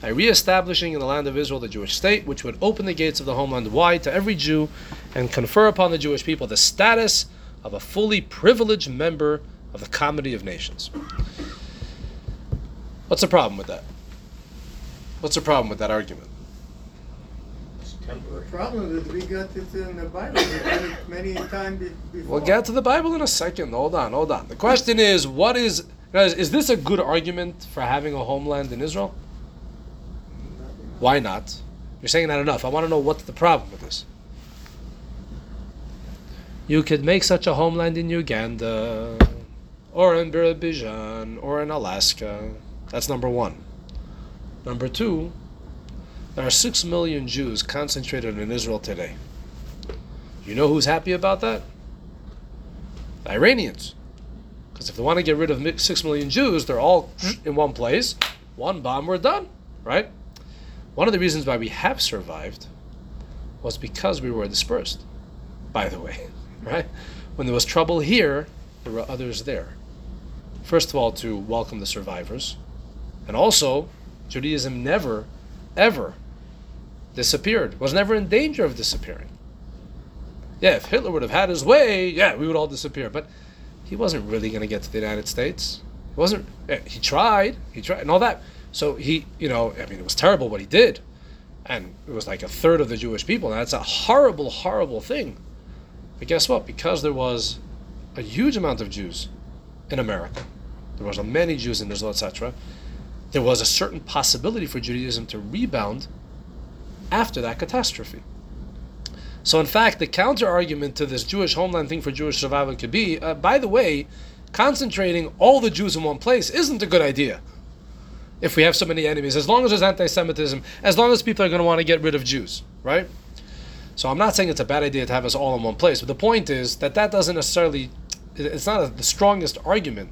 by re-establishing in the land of Israel the Jewish state, which would open the gates of the homeland wide to every Jew and confer upon the Jewish people the status of a fully privileged member of the comity of nations. What's the problem with that? What's the problem with that argument? It's The temporary. problem is we got it in the Bible, we got it many times be- before. We'll get to the Bible in a second. Hold on, hold on. The question is, what is guys? Is this a good argument for having a homeland in Israel? Why not? You're saying not enough. I want to know what's the problem with this. You could make such a homeland in Uganda, or in Bijan, or in Alaska. That's number one. Number two, there are six million Jews concentrated in Israel today. You know who's happy about that? The Iranians. Because if they want to get rid of six million Jews, they're all in one place. One bomb, we're done, right? One of the reasons why we have survived was because we were dispersed, by the way, *laughs* right? When there was trouble here, there were others there. First of all, to welcome the survivors, and also, Judaism never, ever disappeared, was never in danger of disappearing. Yeah, if Hitler would have had his way, yeah, we would all disappear. But he wasn't really going to get to the United States. He wasn't. He tried. He tried, and all that. So he, you know, I mean, it was terrible what he did, and it was like a third of the Jewish people. Now that's a horrible, horrible thing. But guess what? Because there was a huge amount of Jews in America, there was many Jews in Israel, etc. There was a certain possibility for Judaism to rebound after that catastrophe. So, in fact, the counter argument to this Jewish homeland thing for Jewish survival could be uh, by the way, concentrating all the Jews in one place isn't a good idea. If we have so many enemies, as long as there's anti Semitism, as long as people are going to want to get rid of Jews, right? So, I'm not saying it's a bad idea to have us all in one place, but the point is that that doesn't necessarily, it's not a, the strongest argument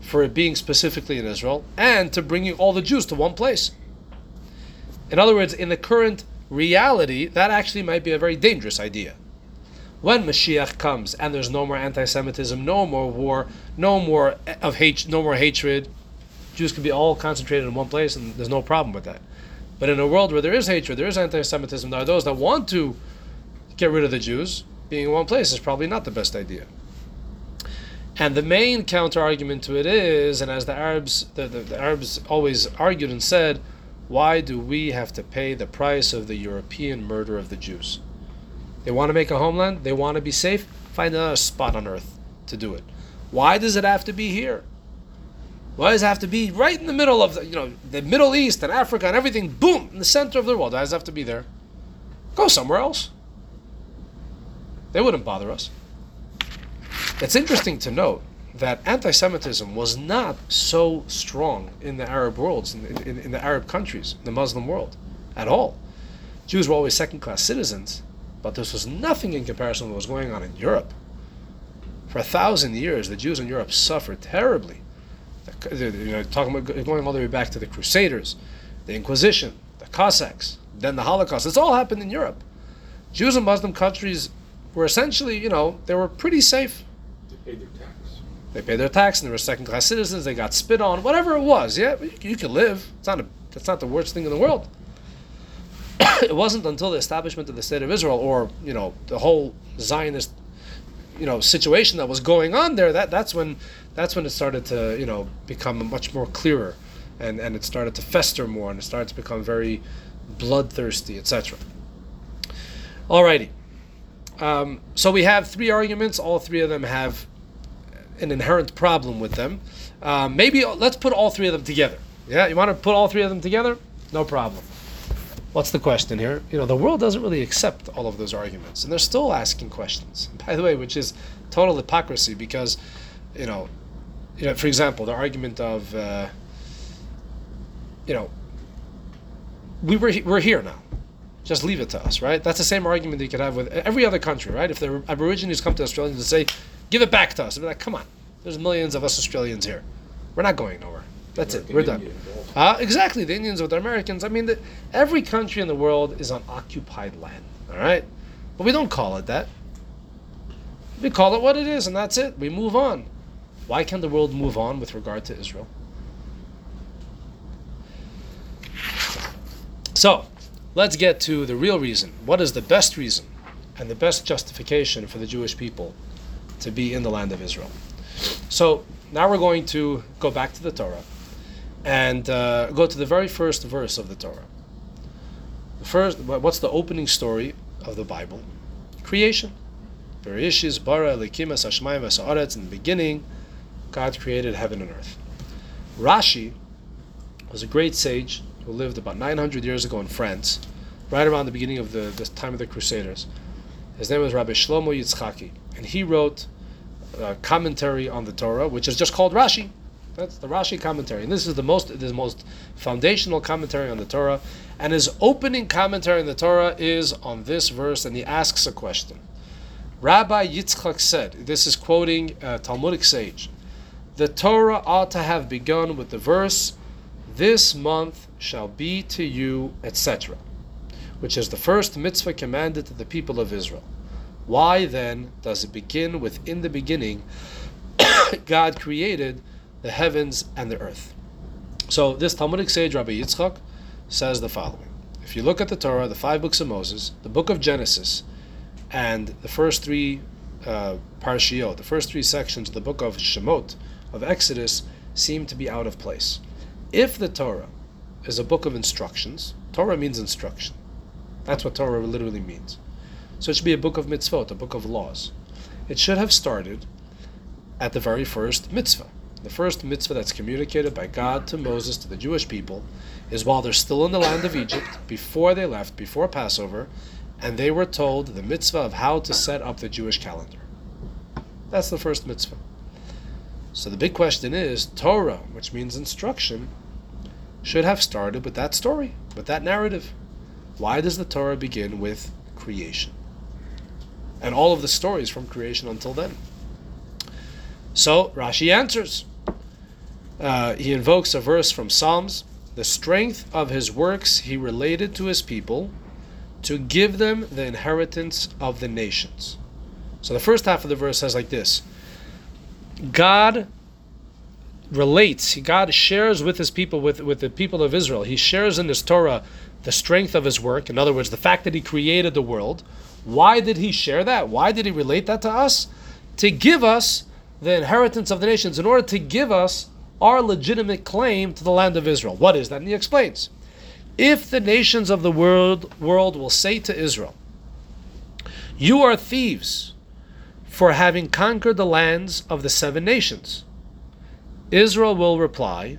for it being specifically in Israel and to bringing all the Jews to one place. In other words, in the current reality, that actually might be a very dangerous idea. When Mashiach comes and there's no more anti-Semitism, no more war, no more of hate, no more hatred, Jews can be all concentrated in one place, and there's no problem with that. But in a world where there is hatred, there is anti-Semitism, there are those that want to get rid of the Jews. Being in one place is probably not the best idea. And the main counter argument to it is, and as the Arabs, the, the, the Arabs always argued and said, why do we have to pay the price of the European murder of the Jews? They want to make a homeland, they want to be safe, find another spot on earth to do it. Why does it have to be here? Why does it have to be right in the middle of the, you know the Middle East and Africa and everything? Boom, in the center of the world. Why does it have to be there? Go somewhere else. They wouldn't bother us. It's interesting to note that anti-Semitism was not so strong in the Arab worlds, in, in, in the Arab countries, in the Muslim world, at all. Jews were always second-class citizens, but this was nothing in comparison to what was going on in Europe. For a thousand years, the Jews in Europe suffered terribly. You know, talking about going all the way back to the Crusaders, the Inquisition, the Cossacks, then the Holocaust. It's all happened in Europe. Jews in Muslim countries were essentially, you know, they were pretty safe. They paid their tax. They paid their tax and they were second class citizens. They got spit on, whatever it was. Yeah, you, could live. It's not a, that's not the worst thing in the world. *coughs* it wasn't until the establishment of the state of Israel, or you know, the whole Zionist, you know, situation that was going on there. That that's when that's when it started to you know become much more clearer, and and it started to fester more, and it started to become very bloodthirsty, etc. Alrighty. Um, so we have three arguments. All three of them have an inherent problem with them. Um, maybe let's put all three of them together. Yeah, you want to put all three of them together? No problem. What's the question here? You know, the world doesn't really accept all of those arguments, and they're still asking questions. *laughs* By the way, which is total hypocrisy because, you know, you know, for example, the argument of, uh, you know, we were we're here now. Just leave it to us, right? That's the same argument you could have with every other country, right? If the Aborigines come to Australia and say, "Give it back to us," be like, "Come on, there's millions of us Australians here. We're not going nowhere. That's it. We're done." Uh, exactly, the Indians with the Americans. I mean, the, every country in the world is on occupied land, all right? But we don't call it that. We call it what it is, and that's it. We move on. Why can the world move on with regard to Israel? So, let's get to the real reason. What is the best reason and the best justification for the Jewish people to be in the land of Israel? So, now we're going to go back to the Torah and uh, go to the very first verse of the Torah. The first, what's the opening story of the Bible? Creation. Bereshis bara elikim es hashmayim es. In the beginning, God created heaven and earth. Rashi was a great sage who lived about 900 years ago in France, right around the beginning of the, the time of the Crusaders. His name was Rabbi Shlomo Yitzchaki, and he wrote a commentary on the Torah, which is just called Rashi. That's the Rashi commentary, and this is the most the most foundational commentary on the Torah. And his opening commentary on the Torah is on this verse, and he asks a question. Rabbi Yitzchak said, this is quoting a Talmudic sage, the Torah ought to have begun with the verse, This month shall be to you, etc., which is the first mitzvah commanded to the people of Israel. Why then does it begin with, in the beginning, *coughs* God created the heavens and the earth? So this Talmudic sage, Rabbi Yitzchak, says the following. If you look at the Torah, the five books of Moses, the book of Genesis, and the first three uh, parshiot, the first three sections of the book of Shemot, of Exodus, seem to be out of place. If the Torah is a book of instructions, Torah means instruction. That's what Torah literally means. So it should be a book of mitzvot, a book of laws. It should have started at the very first mitzvah. The first mitzvah that's communicated by God to Moses, to the Jewish people, is while they're still in the land of Egypt, before they left, before Passover, and they were told the mitzvah of how to set up the Jewish calendar. That's the first mitzvah. So the big question is Torah, which means instruction, should have started with that story, with that narrative. Why does the Torah begin with creation? And all of the stories from creation until then. So Rashi answers. Uh, he invokes a verse from Psalms The strength of his works he related to his people to give them the inheritance of the nations. So the first half of the verse says like this God relates, God shares with his people, with, with the people of Israel, he shares in his Torah the strength of his work. In other words, the fact that he created the world. Why did he share that? Why did he relate that to us? To give us the inheritance of the nations, in order to give us our legitimate claim to the land of Israel. What is that? And he explains. If the nations of the world, world will say to Israel, You are thieves for having conquered the lands of the seven nations, Israel will reply,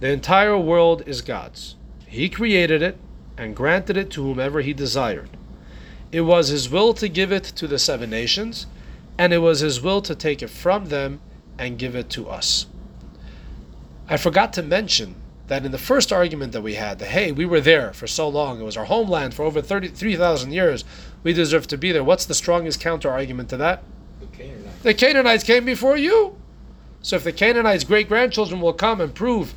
The entire world is God's. He created it and granted it to whomever he desired. It was his will to give it to the seven nations, and it was his will to take it from them and give it to us. I forgot to mention that in the first argument that we had, that hey, we were there for so long, it was our homeland for over 3,000 years, we deserve to be there. What's the strongest counter argument to that? The Canaanites. The Canaanites came before you. So if the Canaanites' great grandchildren will come and prove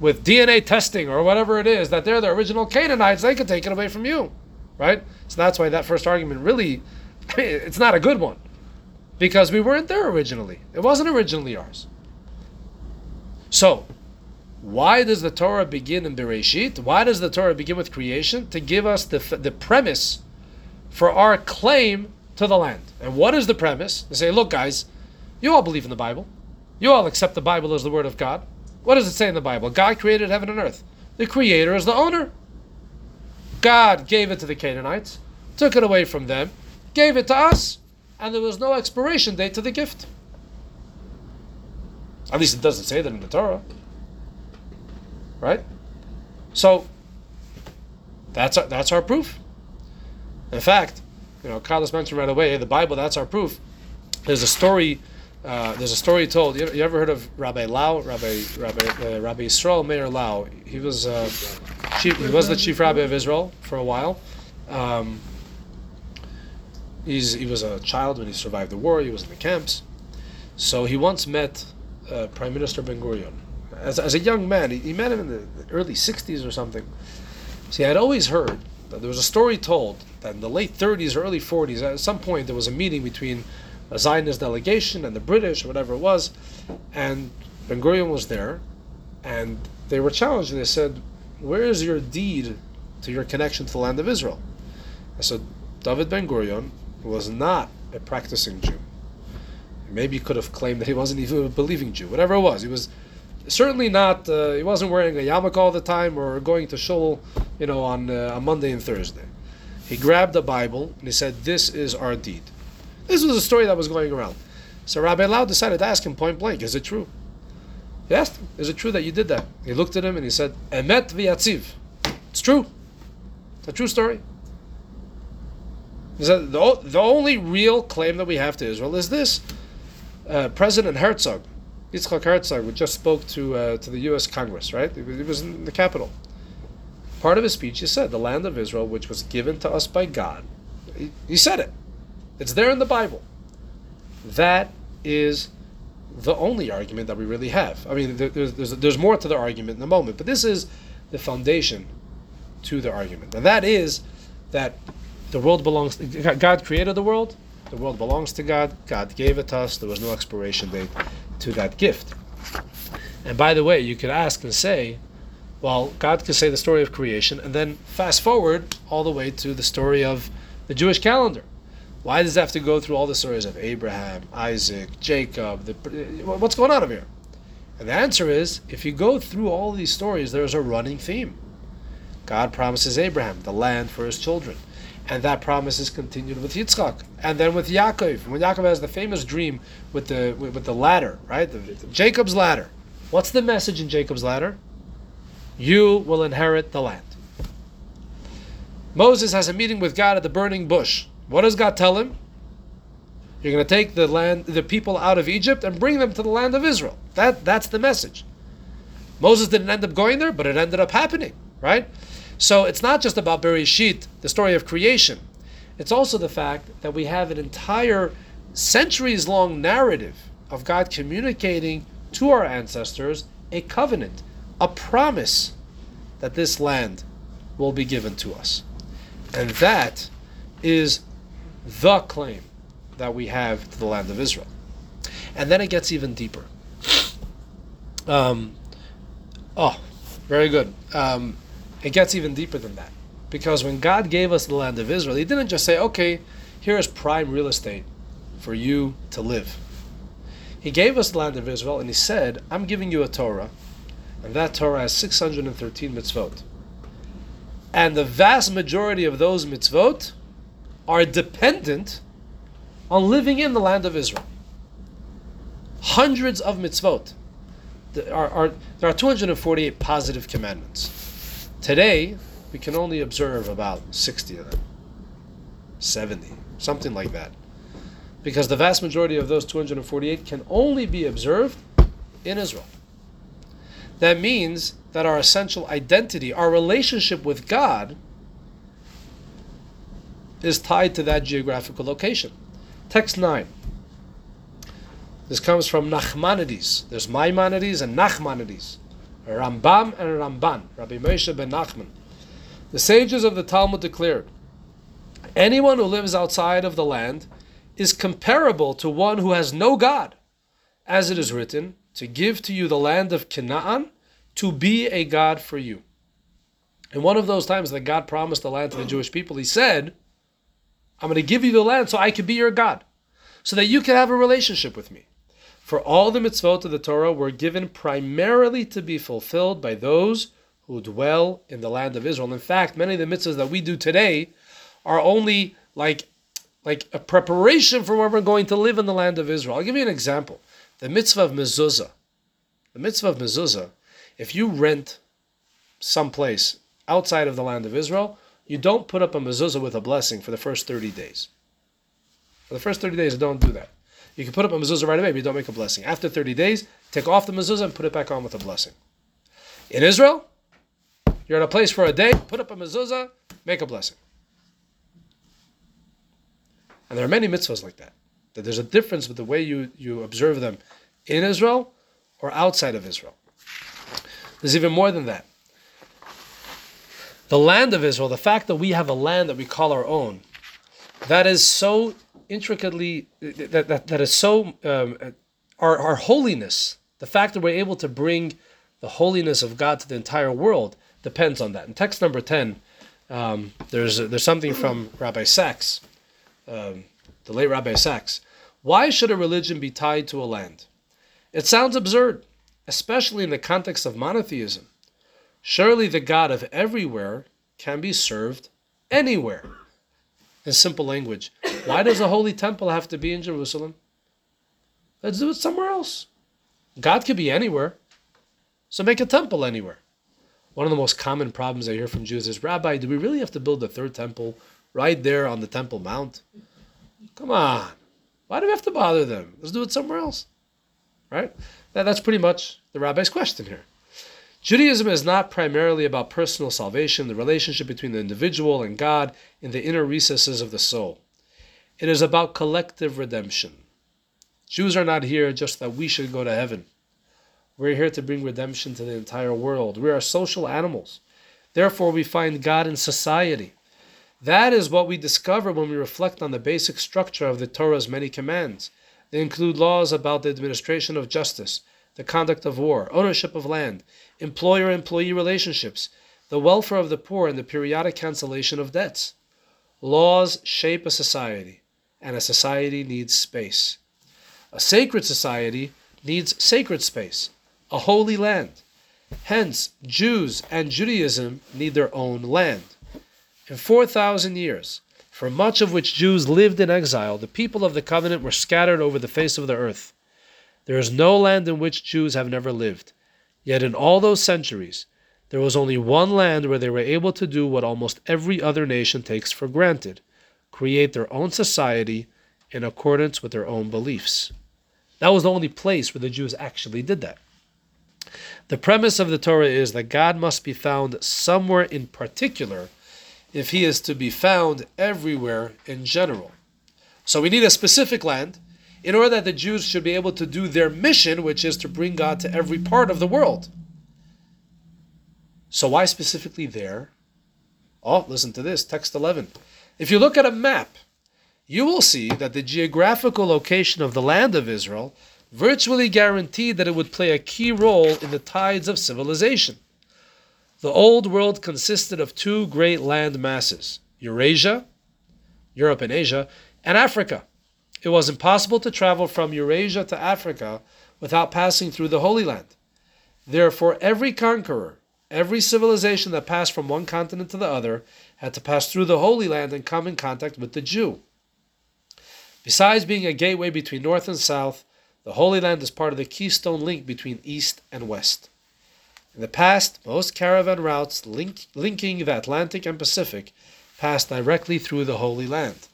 with DNA testing or whatever it is that they're the original Canaanites, they could take it away from you. Right? So that's why that first argument really, *laughs* it's not a good one. Because we weren't there originally. It wasn't originally ours. So, why does the Torah begin in Bereshit? Why does the Torah begin with creation? To give us the, the premise for our claim to the land. And what is the premise? They say, look, guys, you all believe in the Bible. You all accept the Bible as the Word of God. What does it say in the Bible? God created heaven and earth. The Creator is the owner. God gave it to the Canaanites, took it away from them, gave it to us, and there was no expiration date to the gift. At least it doesn't say that in the Torah. Right? So, that's our, that's our proof. In fact, you know, Carlos mentioned right away, the Bible, that's our proof. There's a story, uh, there's a story told. You, you, ever heard of Rabbi Lau, Rabbi Rabbi uh, Rabbi Meir Lau? He was uh, chief, he was the chief rabbi of Israel for a while. Um, he was a child when he survived the war. He was in the camps. So he once met uh, Prime Minister Ben Gurion as, as a young man. He, he met him in the early '60s or something. See, I'd always heard that there was a story told that in the late 30s or early 40s, at some point there was a meeting between a Zionist delegation and the British, or whatever it was, and Ben Gurion was there, and they were challenged. And they said, "Where is your deed to your connection to the land of Israel?" I said, David Ben Gurion was not a practicing Jew. Maybe he could have claimed that he wasn't even a believing Jew. Whatever it was, he was certainly not. Uh, he wasn't wearing a yarmulke all the time or going to shul, you know, on uh, on Monday and Thursday. He grabbed the Bible and he said, "This is our deed." This was a story that was going around. So Rabbi Lau decided to ask him point blank, "Is it true?" He asked him, "Is it true that you did that?" He looked at him and he said, "Emet v'yatziv." It's true. It's a true story. He said, the, the only real claim that we have to Israel is this. Uh, President Herzog, Yitzchak Herzog, who just spoke to uh, to the U.S. Congress, right? He was in the Capitol. Part of his speech, he said, "The land of Israel, which was given to us by God," he, he said it. It's there in the Bible. That is the only argument that we really have. I mean, there's, there's, there's more to the argument in a moment, but this is the foundation to the argument. And that is that the world belongs, God created the world, the world belongs to God, God gave it to us, there was no expiration date to that gift. And by the way, you could ask and say, well, God could say the story of creation and then fast forward all the way to the story of the Jewish calendar. Why does it have to go through all the stories of Abraham, Isaac, Jacob? The, what's going on over here? And the answer is if you go through all these stories, there's a running theme. God promises Abraham the land for his children. And that promise is continued with Yitzchak. And then with Yaakov. When Yaakov has the famous dream with the with, with the ladder, right? The, Jacob's ladder. What's the message in Jacob's ladder? You will inherit the land. Moses has a meeting with God at the burning bush. What does God tell him? You're going to take the land, the people out of Egypt and bring them to the land of Israel. That that's the message. Moses didn't end up going there, but it ended up happening, right? So it's not just about Bereshit, the story of creation. It's also the fact that we have an entire centuries long narrative of God communicating to our ancestors a covenant, a promise that this land will be given to us. And that is the claim that we have to the land of Israel. And then it gets even deeper. Um, oh, very good. Um, it gets even deeper than that. Because when God gave us the land of Israel, He didn't just say, okay, here is prime real estate for you to live. He gave us the land of Israel and He said, I'm giving you a Torah, and that Torah has 613 mitzvot. And the vast majority of those mitzvot are dependent on living in the land of Israel. Hundreds of mitzvot. There are, are, there are 248 positive commandments. Today, we can only observe about 60 of them, 70, something like that. Because the vast majority of those 248 can only be observed in Israel. That means that our essential identity, our relationship with God, is tied to that geographical location. Text 9. This comes from Nachmanides. There's Maimonides and Nachmanides. Rambam and Ramban. Rabbi Moshe ben Nachman. The sages of the Talmud declared anyone who lives outside of the land is comparable to one who has no God, as it is written, to give to you the land of Canaan, to be a God for you. And one of those times that God promised the land to the Jewish people, He said, I'm going to give you the land so I can be your God, so that you can have a relationship with me. For all the mitzvot of the Torah were given primarily to be fulfilled by those who dwell in the land of Israel. In fact, many of the mitzvahs that we do today are only like, like a preparation for when we're going to live in the land of Israel. I'll give you an example. The mitzvah of mezuzah. The mitzvah of mezuzah, if you rent some place outside of the land of Israel, you don't put up a mezuzah with a blessing for the first 30 days. For the first 30 days, don't do that. You can put up a mezuzah right away, but you don't make a blessing. After 30 days, take off the mezuzah and put it back on with a blessing. In Israel, you're in a place for a day, put up a mezuzah, make a blessing. And there are many mitzvahs like that. That there's a difference with the way you, you observe them in Israel or outside of Israel. There's even more than that the land of Israel, the fact that we have a land that we call our own, that is so intricately, that, that, that is so, um, our, our holiness, the fact that we're able to bring the holiness of God to the entire world depends on that. In text number 10, um, there's, there's something from Rabbi Sacks, um, the late Rabbi Sacks. Why should a religion be tied to a land? It sounds absurd, especially in the context of monotheism. Surely the God of everywhere can be served anywhere. In simple language, why does the Holy Temple have to be in Jerusalem? Let's do it somewhere else. God could be anywhere. So make a temple anywhere. One of the most common problems I hear from Jews is Rabbi, do we really have to build a third temple right there on the Temple Mount? Come on. Why do we have to bother them? Let's do it somewhere else. Right? That, that's pretty much the rabbi's question here. Judaism is not primarily about personal salvation, the relationship between the individual and God in the inner recesses of the soul. It is about collective redemption. Jews are not here just that we should go to heaven. We're here to bring redemption to the entire world. We are social animals. Therefore, we find God in society. That is what we discover when we reflect on the basic structure of the Torah's many commands. They include laws about the administration of justice, the conduct of war, ownership of land, employer employee relationships, the welfare of the poor, and the periodic cancellation of debts. Laws shape a society, and a society needs space. A sacred society needs sacred space, a holy land. Hence, Jews and Judaism need their own land. In 4,000 years, for much of which Jews lived in exile, the people of the covenant were scattered over the face of the earth. There is no land in which Jews have never lived. Yet in all those centuries, there was only one land where they were able to do what almost every other nation takes for granted create their own society in accordance with their own beliefs. That was the only place where the Jews actually did that. The premise of the Torah is that God must be found somewhere in particular if he is to be found everywhere in general. So we need a specific land in order that the Jews should be able to do their mission, which is to bring God to every part of the world. So why specifically there? Oh, listen to this, text 11. If you look at a map, you will see that the geographical location of the land of Israel virtually guaranteed that it would play a key role in the tides of civilization. The old world consisted of two great land masses Eurasia, Europe and Asia, and Africa. It was impossible to travel from Eurasia to Africa without passing through the Holy Land. Therefore, every conqueror, every civilization that passed from one continent to the other, had to pass through the Holy Land and come in contact with the Jew. Besides being a gateway between North and South, the Holy Land is part of the keystone link between East and West. In the past, most caravan routes link, linking the Atlantic and Pacific passed directly through the Holy Land.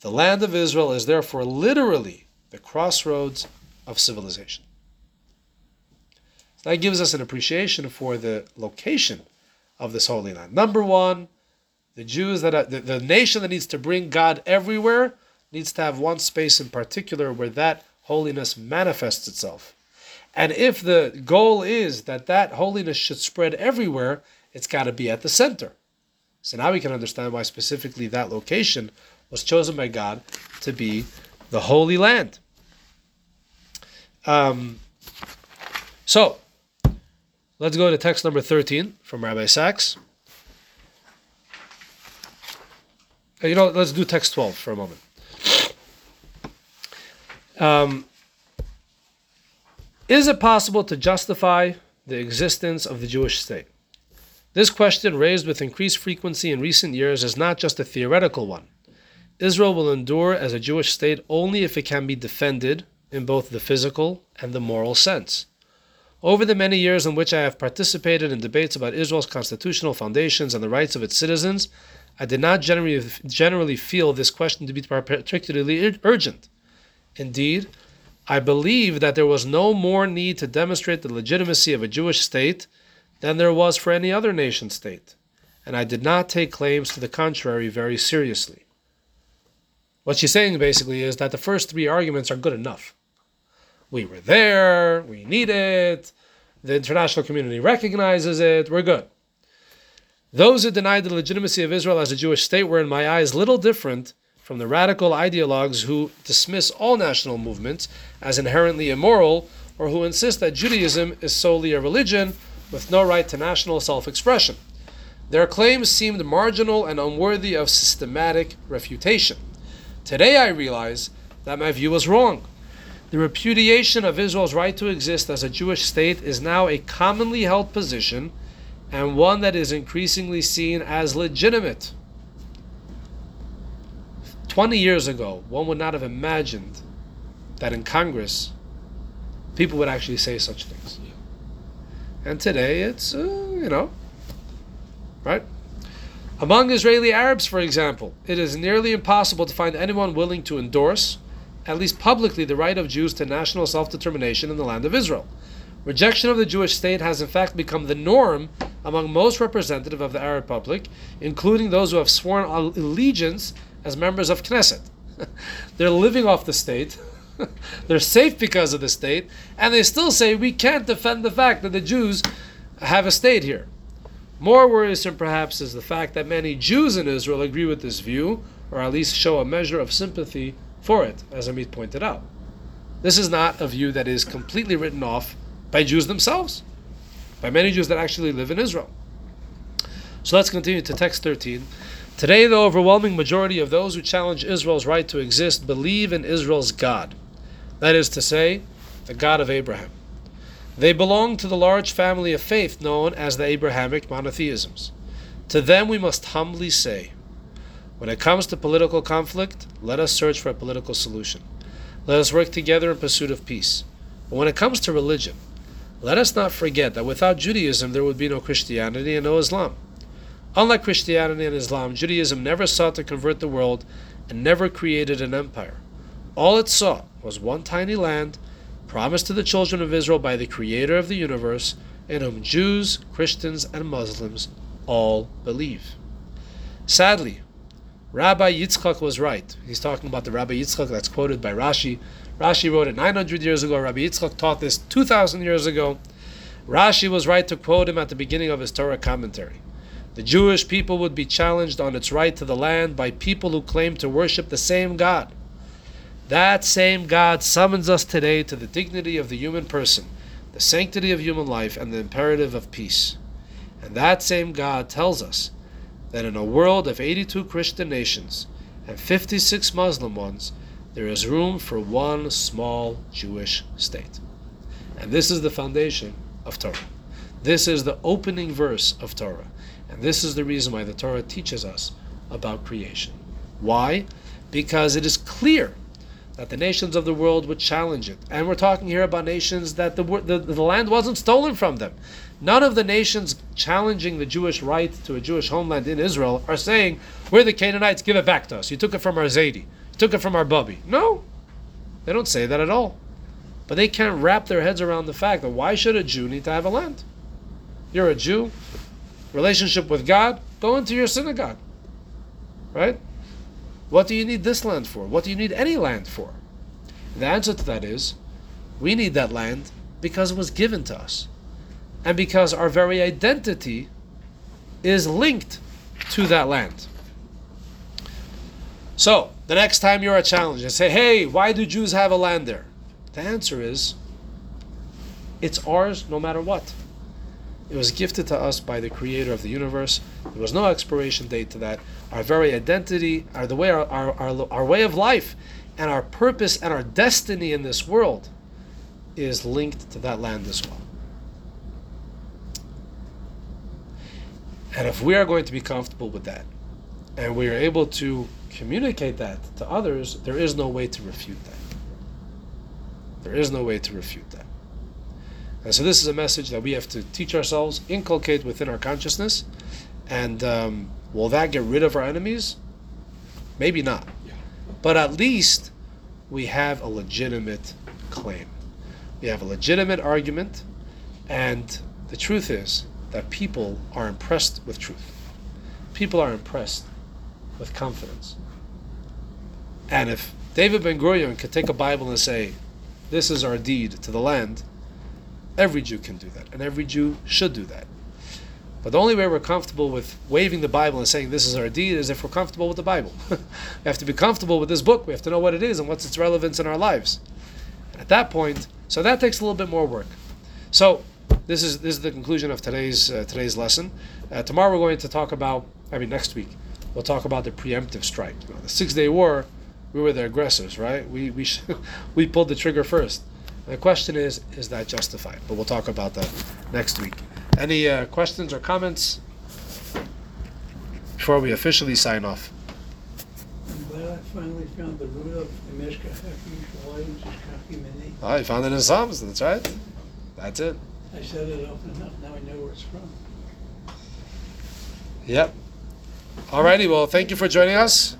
The land of Israel is therefore literally the crossroads of civilization. So that gives us an appreciation for the location of this Holy Land. Number one, the Jews that are, the, the nation that needs to bring God everywhere needs to have one space in particular where that holiness manifests itself. And if the goal is that that holiness should spread everywhere, it's got to be at the center. So now we can understand why specifically that location was chosen by God to be the Holy Land. Um, so, let's go to text number 13 from Rabbi Sacks. Uh, you know, let's do text 12 for a moment. Um, is it possible to justify the existence of the Jewish state? This question, raised with increased frequency in recent years, is not just a theoretical one. Israel will endure as a Jewish state only if it can be defended in both the physical and the moral sense. Over the many years in which I have participated in debates about Israel's constitutional foundations and the rights of its citizens, I did not generally, generally feel this question to be particularly urgent. Indeed, I believe that there was no more need to demonstrate the legitimacy of a Jewish state than there was for any other nation state, and I did not take claims to the contrary very seriously. What she's saying basically is that the first three arguments are good enough. We were there, we need it, the international community recognizes it, we're good. Those who denied the legitimacy of Israel as a Jewish state were, in my eyes, little different from the radical ideologues who dismiss all national movements as inherently immoral or who insist that Judaism is solely a religion with no right to national self expression. Their claims seemed marginal and unworthy of systematic refutation. Today I realize that my view was wrong. The repudiation of Israel's right to exist as a Jewish state is now a commonly held position and one that is increasingly seen as legitimate. 20 years ago, one would not have imagined that in Congress people would actually say such things. And today it's, uh, you know, right? Among Israeli Arabs, for example, it is nearly impossible to find anyone willing to endorse, at least publicly, the right of Jews to national self determination in the land of Israel. Rejection of the Jewish state has in fact become the norm among most representative of the Arab public, including those who have sworn allegiance as members of Knesset. *laughs* They're living off the state. *laughs* They're safe because of the state, and they still say we can't defend the fact that the Jews have a state here. More worrisome, perhaps, is the fact that many Jews in Israel agree with this view, or at least show a measure of sympathy for it, as Amit pointed out. This is not a view that is completely written off by Jews themselves, by many Jews that actually live in Israel. So let's continue to text 13. Today, the overwhelming majority of those who challenge Israel's right to exist believe in Israel's God. That is to say, the God of Abraham. They belong to the large family of faith known as the Abrahamic monotheisms. To them, we must humbly say, when it comes to political conflict, let us search for a political solution. Let us work together in pursuit of peace. But when it comes to religion, let us not forget that without Judaism there would be no Christianity and no Islam. Unlike Christianity and Islam, Judaism never sought to convert the world and never created an empire. All it sought was one tiny land promised to the children of Israel by the Creator of the universe, in whom Jews, Christians, and Muslims all believe. Sadly, Rabbi Yitzchak was right. He's talking about the Rabbi Yitzchak that's quoted by Rashi. Rashi wrote it 900 years ago. Rabbi Yitzchak taught this 2,000 years ago. Rashi was right to quote him at the beginning of his Torah commentary. The Jewish people would be challenged on its right to the land by people who claim to worship the same God. That same God summons us today to the dignity of the human person, the sanctity of human life, and the imperative of peace. And that same God tells us that in a world of 82 Christian nations and 56 Muslim ones, there is room for one small Jewish state. And this is the foundation of Torah. This is the opening verse of Torah. And this is the reason why the Torah teaches us about creation. Why? Because it is clear that the nations of the world would challenge it. And we're talking here about nations that the, the, the land wasn't stolen from them. None of the nations challenging the Jewish right to a Jewish homeland in Israel are saying, We're the Canaanites, give it back to us. You took it from our Zaidi, you took it from our Bubby. No, they don't say that at all. But they can't wrap their heads around the fact that why should a Jew need to have a land? You're a Jew, relationship with God, go into your synagogue. Right? What do you need this land for? What do you need any land for? The answer to that is we need that land because it was given to us. And because our very identity is linked to that land. So, the next time you're a challenge and say, hey, why do Jews have a land there? The answer is it's ours no matter what. It was gifted to us by the creator of the universe. There was no expiration date to that. Our very identity, our the way our, our, our, our way of life and our purpose and our destiny in this world is linked to that land as well. And if we are going to be comfortable with that, and we are able to communicate that to others, there is no way to refute that. There is no way to refute. And so, this is a message that we have to teach ourselves, inculcate within our consciousness. And um, will that get rid of our enemies? Maybe not. But at least we have a legitimate claim. We have a legitimate argument. And the truth is that people are impressed with truth. People are impressed with confidence. And if David Ben Gurion could take a Bible and say, This is our deed to the land, Every Jew can do that, and every Jew should do that. But the only way we're comfortable with waving the Bible and saying this is our deed is if we're comfortable with the Bible. *laughs* we have to be comfortable with this book. We have to know what it is and what's its relevance in our lives. And at that point, so that takes a little bit more work. So this is this is the conclusion of today's uh, today's lesson. Uh, tomorrow we're going to talk about. I mean, next week we'll talk about the preemptive strike. You know, the Six Day War. We were the aggressors, right? We we *laughs* we pulled the trigger first. The question is, is that justified? But we'll talk about that next week. Any uh, questions or comments before we officially sign off? I'm glad I finally found the root of the Meshka Oh, you found it in Psalms, that's right. That's it. I said it often enough, now I know where it's from. Yep. Alrighty, well, thank you for joining us.